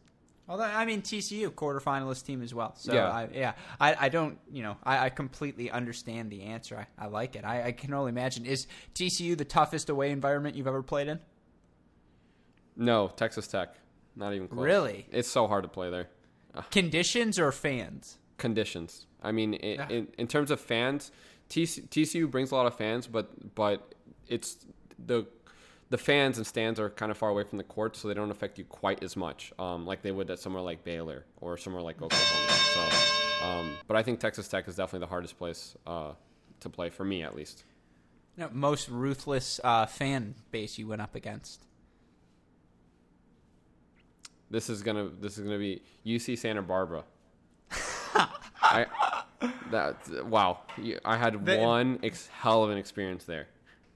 [SPEAKER 1] Although I mean TCU quarterfinalist team as well. So
[SPEAKER 2] Yeah.
[SPEAKER 1] I, yeah, I, I don't you know I, I completely understand the answer. I, I like it. I, I can only imagine is TCU the toughest away environment you've ever played in?
[SPEAKER 2] No, Texas Tech. Not even close.
[SPEAKER 1] Really?
[SPEAKER 2] It's so hard to play there.
[SPEAKER 1] Conditions or fans?
[SPEAKER 2] Conditions. I mean, in,
[SPEAKER 1] Yeah.
[SPEAKER 2] in, in terms of fans, TC, TCU brings a lot of fans, but but it's the the fans and stands are kind of far away from the court, so they don't affect you quite as much, um, like they would at somewhere like Baylor or somewhere like Oklahoma. So, um, but I think Texas Tech is definitely the hardest place uh, to play for me, at least.
[SPEAKER 1] No, most ruthless uh, fan base you went up against.
[SPEAKER 2] This is gonna this is gonna be UC Santa Barbara. I that wow, I had one ex- hell of an experience there.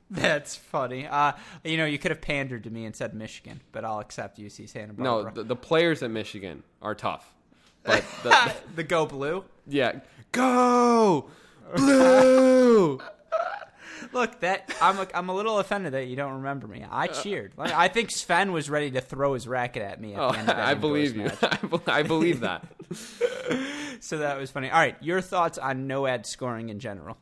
[SPEAKER 1] That's funny. Uh, you know, you could have pandered to me and said Michigan, but I'll accept UC Santa
[SPEAKER 2] No,
[SPEAKER 1] Barbara.
[SPEAKER 2] the, the players at Michigan are tough, but the,
[SPEAKER 1] the Go Blue.
[SPEAKER 2] yeah, go blue.
[SPEAKER 1] Look, that I'm a, I'm a little offended that you don't remember me. I cheered. Like, I think Sven was ready to throw his racket at me at
[SPEAKER 2] Oh,
[SPEAKER 1] the end of that
[SPEAKER 2] I believe you. I, be- I believe that.
[SPEAKER 1] So that was funny. All right, your thoughts on no ad scoring in general?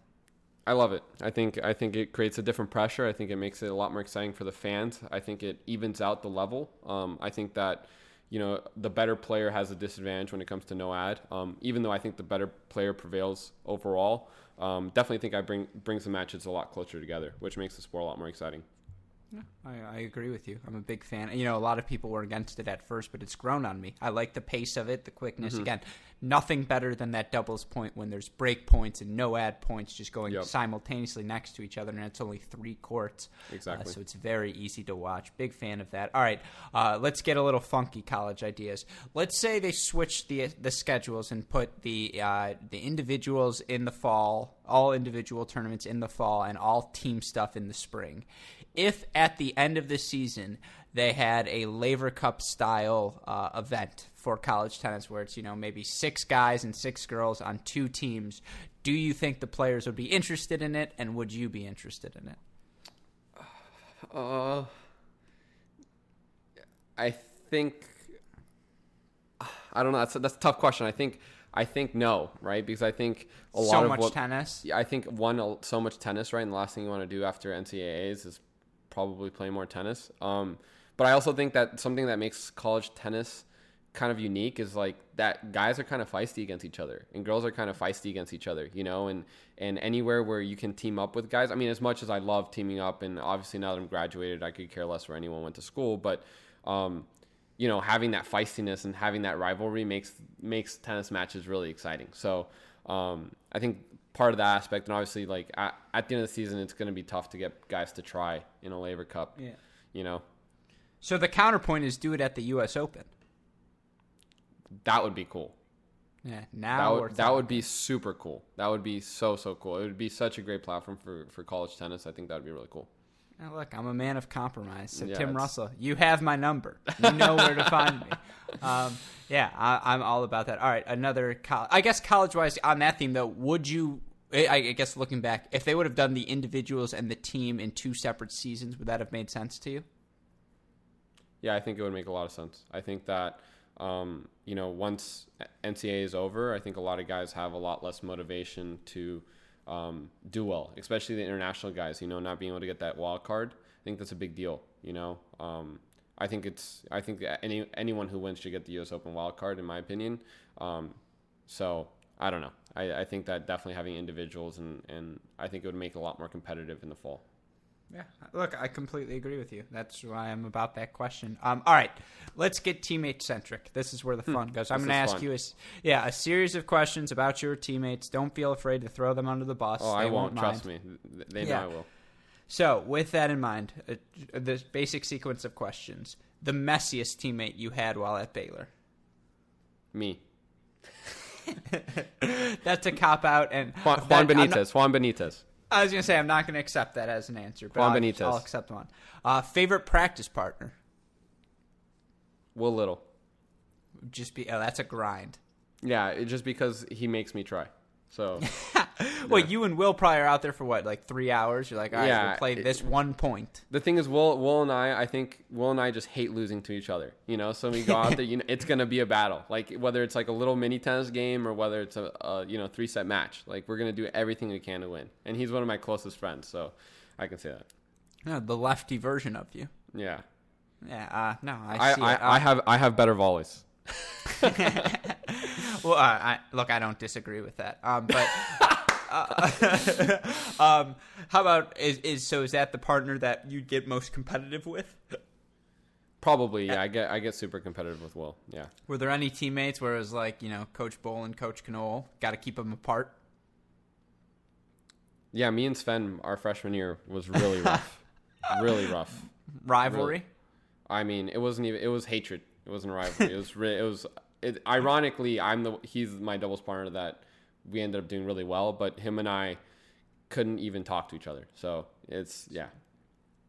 [SPEAKER 2] I love it. I think I think it creates a different pressure. I think it makes it a lot more exciting for the fans. I think it evens out the level. Um, I think that you know, the better player has a disadvantage when it comes to no ad. Um, even though I think the better player prevails overall, um, definitely think I bring brings the matches a lot closer together, which makes the sport a lot more exciting.
[SPEAKER 1] I, I, agree with you. I'm a big fan. You know, a lot of people were against it at first, but it's grown on me. I like the pace of it, the quickness. Mm-hmm. Again, nothing better than that doubles point when there's break points and no ad points just going yep. simultaneously next to each other, and it's only three courts.
[SPEAKER 2] Uh, exactly.
[SPEAKER 1] Uh, so it's very easy to watch. Big fan of that. All right, uh, let's get a little funky college ideas. Let's say they switch the the schedules and put the uh, the individuals in the fall, all individual tournaments in the fall, and all team stuff in the spring if at the end of the season they had a Laver Cup style uh, event for college tennis where it's, you know, maybe six guys and six girls on two teams, do you think the players would be interested in it and would you be interested in it?
[SPEAKER 2] Uh, I think I don't know. That's a, that's a tough question. I think I think no, right? Because I think
[SPEAKER 1] a
[SPEAKER 2] so lot
[SPEAKER 1] of
[SPEAKER 2] much
[SPEAKER 1] what, tennis.
[SPEAKER 2] I think one so much tennis, right? And the last thing you want to do after NCAAs is probably play more tennis. Um, but I also think that something that makes college tennis kind of unique is like that guys are kind of feisty against each other and girls are kind of feisty against each other, you know, and and anywhere where you can team up with guys. I mean, as much as I love teaming up and obviously now that I'm graduated, I could care less where anyone went to school, but um, you know, having that feistiness and having that rivalry makes makes tennis matches really exciting. So, um, I think part of that aspect. And obviously, like at, at the end of the season, it's going to be tough to get guys to try in a Laver Cup.
[SPEAKER 1] Yeah.
[SPEAKER 2] You know.
[SPEAKER 1] So the counterpoint is do it at the U.S. Open.
[SPEAKER 2] That would be cool.
[SPEAKER 1] Yeah, now
[SPEAKER 2] that would, that would be super cool. That would be so so cool. It would be such a great platform for for college tennis. I think that would be really cool.
[SPEAKER 1] Now look, I'm a man of compromise. So yeah, Tim Russell, you have my number. You know where to find me. Um, yeah, I, am all about that. All right, another college. I guess college wise on that theme though, would you? I guess looking back, if they would have done the individuals and the team in two separate seasons, would that have made sense to you?
[SPEAKER 2] Yeah, I think it would make a lot of sense. I think that um, you know once NCAA is over, I think a lot of guys have a lot less motivation to um, do well, especially the international guys. You know, not being able to get that wild card. I think that's a big deal. You know, um, I think it's I think any anyone who wins should get the U.S. Open wild card, in my opinion. Um, so I don't know. I, I think that definitely having individuals and and I think it would make it a lot more competitive in the fall.
[SPEAKER 1] Yeah, look, I completely agree with you. That's why I'm about that question. Um, all right, let's get teammate centric. This is where the hmm, fun goes. I'm going to ask fun. you a yeah a series of questions about your teammates. Don't feel afraid to throw them under the bus.
[SPEAKER 2] Oh,
[SPEAKER 1] they
[SPEAKER 2] I won't.
[SPEAKER 1] won't
[SPEAKER 2] trust me. They know yeah. I will.
[SPEAKER 1] So, with that in mind, uh, the basic sequence of questions: the messiest teammate you had while at Baylor.
[SPEAKER 2] Me.
[SPEAKER 1] That's a cop out, and
[SPEAKER 2] Juan, Juan Benitez. Not, Juan Benitez.
[SPEAKER 1] I was gonna say I'm not gonna accept that as an answer, but Juan I'll, Benitez. I'll accept one. Uh, favorite practice partner?
[SPEAKER 2] Will Little.
[SPEAKER 1] Just be. Oh, that's a grind.
[SPEAKER 2] Yeah, just because he makes me try. So,
[SPEAKER 1] well, yeah. you and Will probably are out there for what, like three hours? You're like, all right, yeah, we'll play this one point.
[SPEAKER 2] The thing is, Will, Will and I, I think Will and I just hate losing to each other. You know, so we go out there, you know, it's gonna be a battle. Like whether it's like a little mini tennis game or whether it's a, a you know three set match. Like we're gonna do everything we can to win. And he's one of my closest friends, so I can say that.
[SPEAKER 1] Yeah, the lefty version of you.
[SPEAKER 2] Yeah.
[SPEAKER 1] Yeah. Uh, no, I. I,
[SPEAKER 2] I, I have I have better volleys.
[SPEAKER 1] well, uh, I, look, I don't disagree with that. Um, but uh, um, how about is, is so? Is that the partner that you get most competitive with?
[SPEAKER 2] Probably, yeah. I get I get super competitive with Will. Yeah.
[SPEAKER 1] Were there any teammates where it was like you know Coach Bowl and Coach Knoll got to keep them apart?
[SPEAKER 2] Yeah, me and Sven, our freshman year was really rough, really rough.
[SPEAKER 1] Rivalry.
[SPEAKER 2] Really. I mean, it wasn't even. It was hatred. It wasn't a rivalry. it was. Re- it was. It, ironically, I'm the. He's my doubles partner that we ended up doing really well, but him and I couldn't even talk to each other. So it's yeah.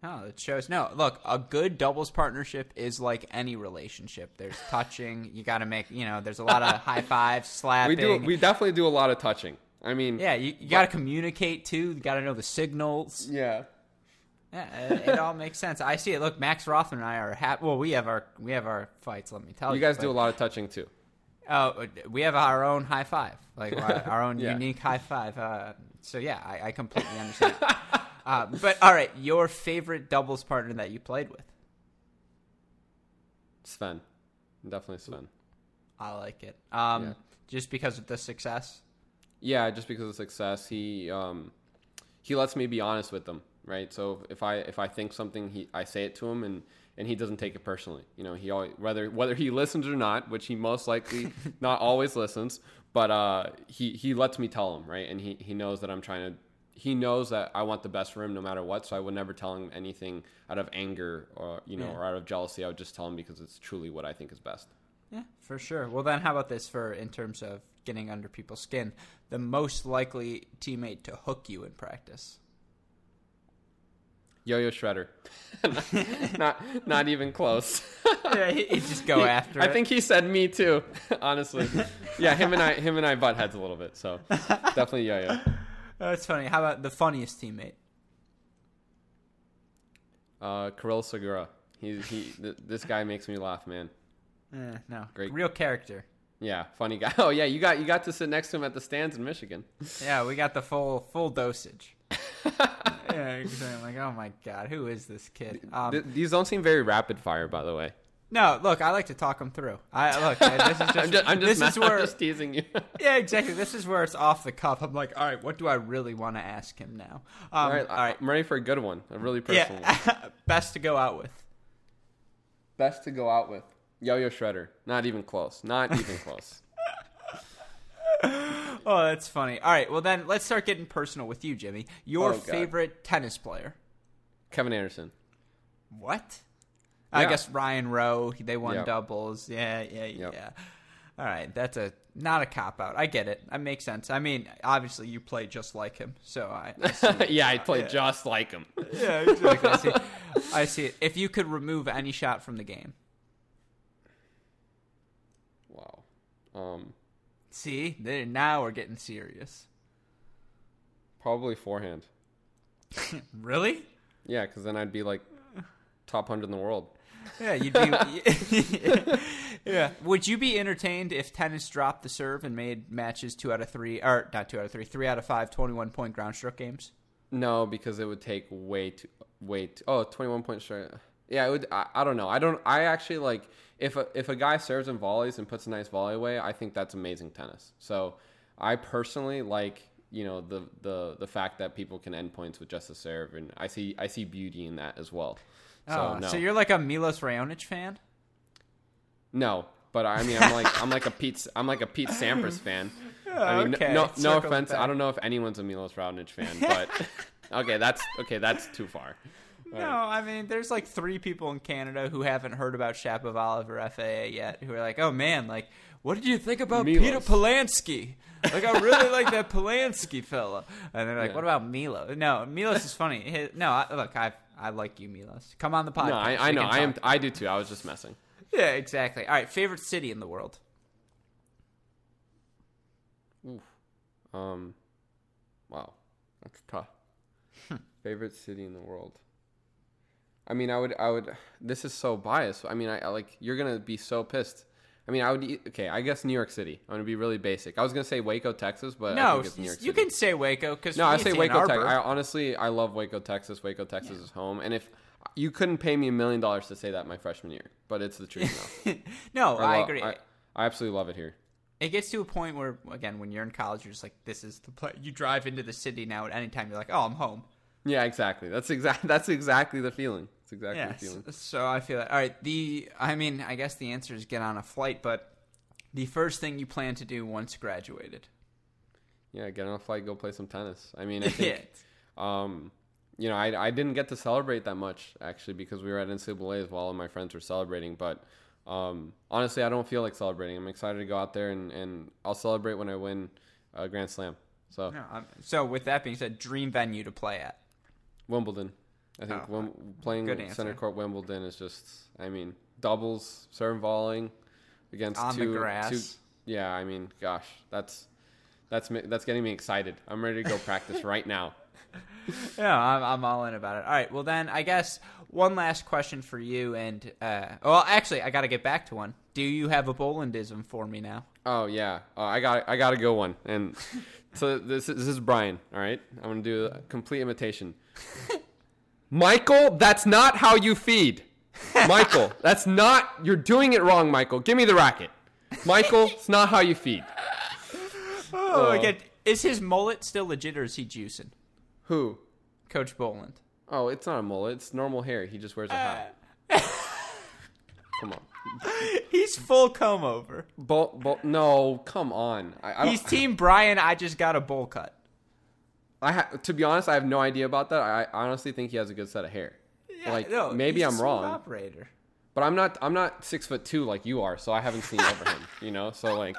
[SPEAKER 1] Oh, it shows. No, look, a good doubles partnership is like any relationship. There's touching. You got to make. You know, there's a lot of high fives, slapping.
[SPEAKER 2] We do. We definitely do a lot of touching. I mean,
[SPEAKER 1] yeah, you, you got to communicate too. You got to know the signals.
[SPEAKER 2] Yeah.
[SPEAKER 1] Yeah, it, it all makes sense. I see it. Look, Max Rothman and I are happy. Well, we have our we have our fights. Let me tell you.
[SPEAKER 2] You guys do a lot of touching too.
[SPEAKER 1] Oh, we have our own high five, like our own yeah. unique high five. Uh, so yeah, I, I completely understand. uh, but all right, your favorite doubles partner that you played with?
[SPEAKER 2] Sven. definitely Sven.
[SPEAKER 1] I like it. Um,
[SPEAKER 2] Yeah.
[SPEAKER 1] just because of the success.
[SPEAKER 2] Yeah, just because of success, he um, he lets me be honest with them, right? So if I if I think something, he I say it to him, and and he doesn't take it personally. You know, he always whether whether he listens or not, which he most likely not always listens, but uh, he he lets me tell him, right? And he he knows that I'm trying to. He knows that I want the best for him no matter what, so I would never tell him anything out of anger or you know
[SPEAKER 1] Yeah.
[SPEAKER 2] or out of jealousy. I would just tell him because it's truly what I think is best.
[SPEAKER 1] Yeah, for sure. Well, then, how about this for in terms of getting under people's skin? The most likely teammate to hook you in practice.
[SPEAKER 2] Yo-Yo Schretter, not not even close.
[SPEAKER 1] yeah, he he'd just go
[SPEAKER 2] He-
[SPEAKER 1] after.
[SPEAKER 2] I
[SPEAKER 1] it.
[SPEAKER 2] think he said me too. Honestly, yeah, him and I, him and I butt heads a little bit. So definitely, yeah.
[SPEAKER 1] that's funny. How about the funniest teammate?
[SPEAKER 2] Uh, Kirill Segura. He he. Th- this guy makes me laugh, man.
[SPEAKER 1] Eh, no,
[SPEAKER 2] Great.
[SPEAKER 1] real character.
[SPEAKER 2] Yeah, funny guy. Oh yeah, you got you got to sit next to him at the stands in Michigan.
[SPEAKER 1] Yeah, we got the full full dosage. Yeah, exactly. I'm like, oh my god, who is this kid? Um,
[SPEAKER 2] Th- these don't seem very rapid fire, by the way.
[SPEAKER 1] no, look, I like to talk him through. I look, this is just,
[SPEAKER 2] I'm just, I'm just,
[SPEAKER 1] this is
[SPEAKER 2] I'm
[SPEAKER 1] where,
[SPEAKER 2] just teasing you.
[SPEAKER 1] yeah, exactly. This is where it's off the cuff. I'm like, all right, what do I really want to ask him now? Um,
[SPEAKER 2] all right,
[SPEAKER 1] all right,
[SPEAKER 2] I'm ready for a good one, a really personal one.
[SPEAKER 1] best to go out with.
[SPEAKER 2] Best to go out with. Yo-Yo Schretter. Not even close. Not even close.
[SPEAKER 1] Oh, that's funny. All right, well then let's start getting personal with you, Jimmy. Your
[SPEAKER 2] Oh,
[SPEAKER 1] favorite tennis player?
[SPEAKER 2] Kevin Anderson.
[SPEAKER 1] What? I guess Ryan Rowe. They won
[SPEAKER 2] Yep.
[SPEAKER 1] doubles. Yeah, yeah,
[SPEAKER 2] Yep.
[SPEAKER 1] yeah. All right, that's a not a cop out. I get it. That makes sense. I mean, obviously you play just like him, so I. I
[SPEAKER 2] yeah, I play
[SPEAKER 1] Yeah.
[SPEAKER 2] just like him.
[SPEAKER 1] yeah, exactly. I see. I see it. If you could remove any shot from the game,
[SPEAKER 2] Wow. Um,
[SPEAKER 1] see, there now we're getting serious.
[SPEAKER 2] probably forehand.
[SPEAKER 1] Really?
[SPEAKER 2] Yeah, because then I'd be like top hundred in the world.
[SPEAKER 1] Yeah, you'd be. yeah. Would you be entertained if tennis dropped the serve and made matches two out of three, or not two out of three, three out of five 21 point ground stroke games?
[SPEAKER 2] No, because it would take way too, way too, oh, 21 point straight. Yeah, it would. I, I don't know. I don't. I actually like if a if a guy serves and volleys and puts a nice volley away. I think that's amazing tennis. So, I personally like you know the the the fact that people can end points with just a serve, and I see I see beauty in that as well. So
[SPEAKER 1] oh,
[SPEAKER 2] no,
[SPEAKER 1] so you're like a Milos Raonic fan?
[SPEAKER 2] no. But I mean, I'm like I'm like a Pete I'm like a Pete Sampras fan. I mean,
[SPEAKER 1] okay,
[SPEAKER 2] no, no offense.
[SPEAKER 1] back.
[SPEAKER 2] I don't know if anyone's a Milos Raonic fan, but okay, that's okay. That's too far.
[SPEAKER 1] No, I mean, there's like three people in Canada who haven't heard about Shapovalov or FAA yet who are like, oh man, like, what did you think about
[SPEAKER 2] Milos.
[SPEAKER 1] Peter Polansky? Like, I really like that Polansky fella. And they're like,
[SPEAKER 2] Yeah.
[SPEAKER 1] what about Milo? No, Milos is funny. His- no, I, look, I I like you, Milos. Come on the podcast.
[SPEAKER 2] No, I, I know. I am. I do too. I was just messing.
[SPEAKER 1] Yeah, exactly. All right, favorite city in the world?
[SPEAKER 2] Um, wow, that's tough. Favorite city in the world. I mean, I would. I would. This is so biased. I mean, I, I like. You're gonna be so pissed. I mean, I would. Okay, I guess New York City. I'm gonna be really basic. I was gonna say Waco, Texas, but I
[SPEAKER 1] no,
[SPEAKER 2] think it's New York
[SPEAKER 1] you can say Waco because
[SPEAKER 2] No, I say Waco, Texas. I honestly, I love Waco, Texas. Waco, Texas is home, and if you couldn't pay me a million dollars to say that my freshman year, but it's the truth now.
[SPEAKER 1] no, I,
[SPEAKER 2] lo-
[SPEAKER 1] agree.
[SPEAKER 2] I, I absolutely love it here.
[SPEAKER 1] it gets to a point where, again, when you're in college, you're just like, this is the place. You drive into the city now at any time. You're like, oh, I'm home.
[SPEAKER 2] Yeah, exactly. That's exactly. That's exactly the feeling. It's exactly
[SPEAKER 1] Yes.
[SPEAKER 2] the feeling.
[SPEAKER 1] So I feel that. All right. The, I mean, I guess the answer is get on a flight, but the first thing you plan to do once graduated.
[SPEAKER 2] Yeah, get on a flight, go play some tennis. I mean, I think, um, you know, I, I didn't get to celebrate that much actually because we were at NCAA's while all of my friends were celebrating. But um, honestly, I don't feel like celebrating. I'm excited to go out there and, and I'll celebrate when I win a Grand Slam. So
[SPEAKER 1] No, so with that being said, dream venue to play at.
[SPEAKER 2] Wimbledon, I think
[SPEAKER 1] Oh,
[SPEAKER 2] Wim- playing center court Wimbledon is just, I mean, doubles, serve volleying against
[SPEAKER 1] On the
[SPEAKER 2] two,
[SPEAKER 1] grass.
[SPEAKER 2] two- yeah, I mean, gosh, that's that's that's getting me excited. I'm ready to go practice right now.
[SPEAKER 1] Yeah, I'm, I'm all in about it. All right. Well, then I guess one last question for you. And uh, well, actually, I got to get back to one. Do you have a Bolandism for me now?
[SPEAKER 2] Oh yeah, uh, I got I got to go one. And so this is, this is Brian. All right, I'm gonna do a complete imitation. Michael, that's not how you feed. Michael, that's not. You're doing it wrong, Michael. Give me the racket. Michael, it's not how you feed.
[SPEAKER 1] Oh,
[SPEAKER 2] Uh.
[SPEAKER 1] again, is his mullet still legit or is he juicing?
[SPEAKER 2] Who?
[SPEAKER 1] Coach Boland.
[SPEAKER 2] Oh, it's not a mullet. It's normal hair. He just wears a hat. Come on.
[SPEAKER 1] He's full comb over.
[SPEAKER 2] Bo- bo- no, come on. I, I,
[SPEAKER 1] He's Team Brian. I just got a bowl cut.
[SPEAKER 2] I ha- to be honest, I have no idea about that. I, I honestly think he has a good set of hair. like
[SPEAKER 1] no,
[SPEAKER 2] maybe I'm wrong,
[SPEAKER 1] Operator.
[SPEAKER 2] but I'm not. I'm not six foot two like you are, so I haven't seen over him. You know, so like,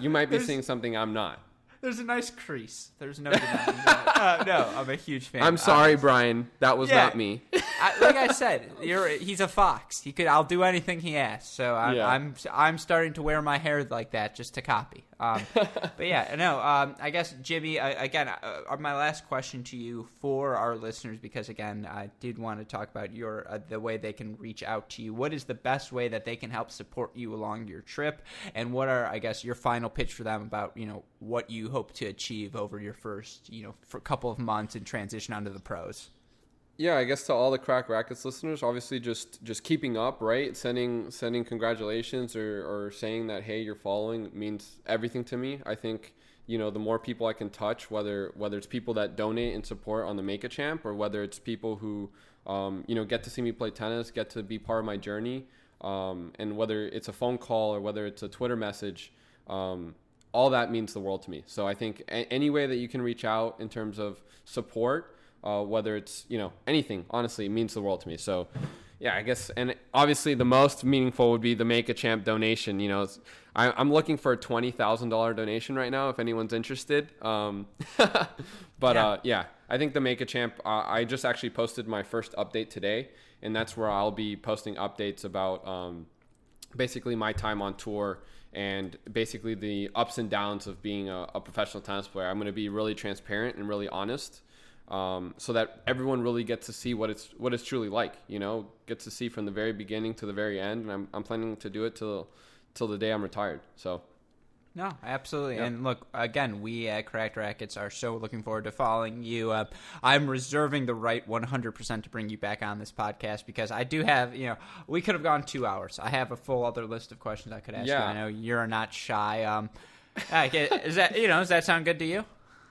[SPEAKER 2] you might be
[SPEAKER 1] There's-
[SPEAKER 2] seeing something I'm not.
[SPEAKER 1] There's a nice crease. There's no denying that. Uh, no, I'm a huge fan.
[SPEAKER 2] I'm sorry, Brian. That was
[SPEAKER 1] yeah.
[SPEAKER 2] not me.
[SPEAKER 1] I, like I said, you're he's a fox. He could. I'll do anything he asks. So I'm
[SPEAKER 2] Yeah.
[SPEAKER 1] I'm I'm starting to wear my hair like that just to copy. Um, but yeah, no. Um, I guess Jimmy. Uh, again, uh, my last question to you for our listeners, because again, I did want to talk about your uh, the way they can reach out to you. What is the best way that they can help support you along your trip, and what are I guess your final pitch for them about you know what you hope to achieve over your first you know for couple of months and transition onto the pros.
[SPEAKER 2] Yeah, I guess to all the Cracked Racquets listeners, obviously just just keeping up, right? Sending sending congratulations or, or saying that hey, you're following means everything to me. I think you know the more people I can touch, whether whether it's people that donate and support on the Make a Champ, or whether it's people who um, you know get to see me play tennis, get to be part of my journey, um, and whether it's a phone call or whether it's a Twitter message. Um, all that means the world to me. So I think a- any way that you can reach out in terms of support, uh, whether it's you know anything, honestly, it means the world to me. So yeah, I guess, and obviously the most meaningful would be the Make a Champ donation. You know, it's, I, I'm looking for a twenty thousand dollar donation right now if anyone's interested. Um, but
[SPEAKER 1] Yeah.
[SPEAKER 2] uh, yeah, I think the Make a Champ. Uh, I just actually posted my first update today, and that's where I'll be posting updates about. Um, basically my time on tour and basically the ups and downs of being a, a professional tennis player. I'm going to be really transparent and really honest, um, so that everyone really gets to see what it's what it's truly like. You know, gets to see from the very beginning to the very end, and I'm I'm planning to do it till till the day I'm retired. So
[SPEAKER 1] No, absolutely.
[SPEAKER 2] Yep.
[SPEAKER 1] And look, again, we at Cracked Racquets are so looking forward to following you. Uh, I'm reserving the right 100% to bring you back on this podcast because I do have, you know, we could have gone two hours. I have a full other list of questions I could ask
[SPEAKER 2] Yeah.
[SPEAKER 1] you. I know you're not shy. Um, I get- is that, you know, does that sound good to you?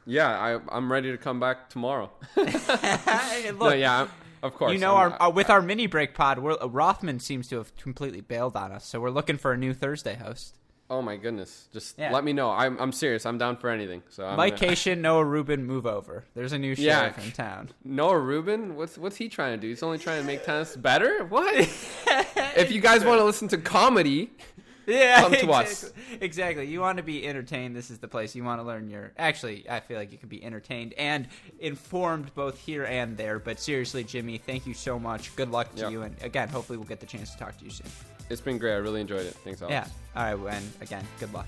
[SPEAKER 2] Yeah, I I'm ready to come back tomorrow.
[SPEAKER 1] Hey,
[SPEAKER 2] no, yeah, I'm- of course.
[SPEAKER 1] you know,
[SPEAKER 2] I'm-
[SPEAKER 1] our uh, with our mini break pod, we're, uh, Rothman seems to have completely bailed on us, so we're looking for a new Thursday host.
[SPEAKER 2] oh my goodness, just
[SPEAKER 1] Yeah.
[SPEAKER 2] let me know. I'm I'm serious. I'm down for anything. So I'm
[SPEAKER 1] Mike
[SPEAKER 2] gonna-
[SPEAKER 1] Cation, Noah Rubin, move over. There's a new
[SPEAKER 2] Yeah.
[SPEAKER 1] in town.
[SPEAKER 2] Noah Rubin, what's what's he trying to do? He's only trying to make tennis better. What? if you guys want to listen to comedy,
[SPEAKER 1] Yeah,
[SPEAKER 2] Come to
[SPEAKER 1] exactly.
[SPEAKER 2] us.
[SPEAKER 1] Exactly. You want to be entertained. This is the place. You want to learn your. Actually, I feel like you can be entertained and informed both here and there. But seriously, Jimmy, thank you so much. Good luck to
[SPEAKER 2] Yeah.
[SPEAKER 1] you. And again, hopefully, we'll get the chance to talk to you soon.
[SPEAKER 2] it's been great. I really enjoyed it. Thanks, Alex.
[SPEAKER 1] Yeah. All right. And again, good luck.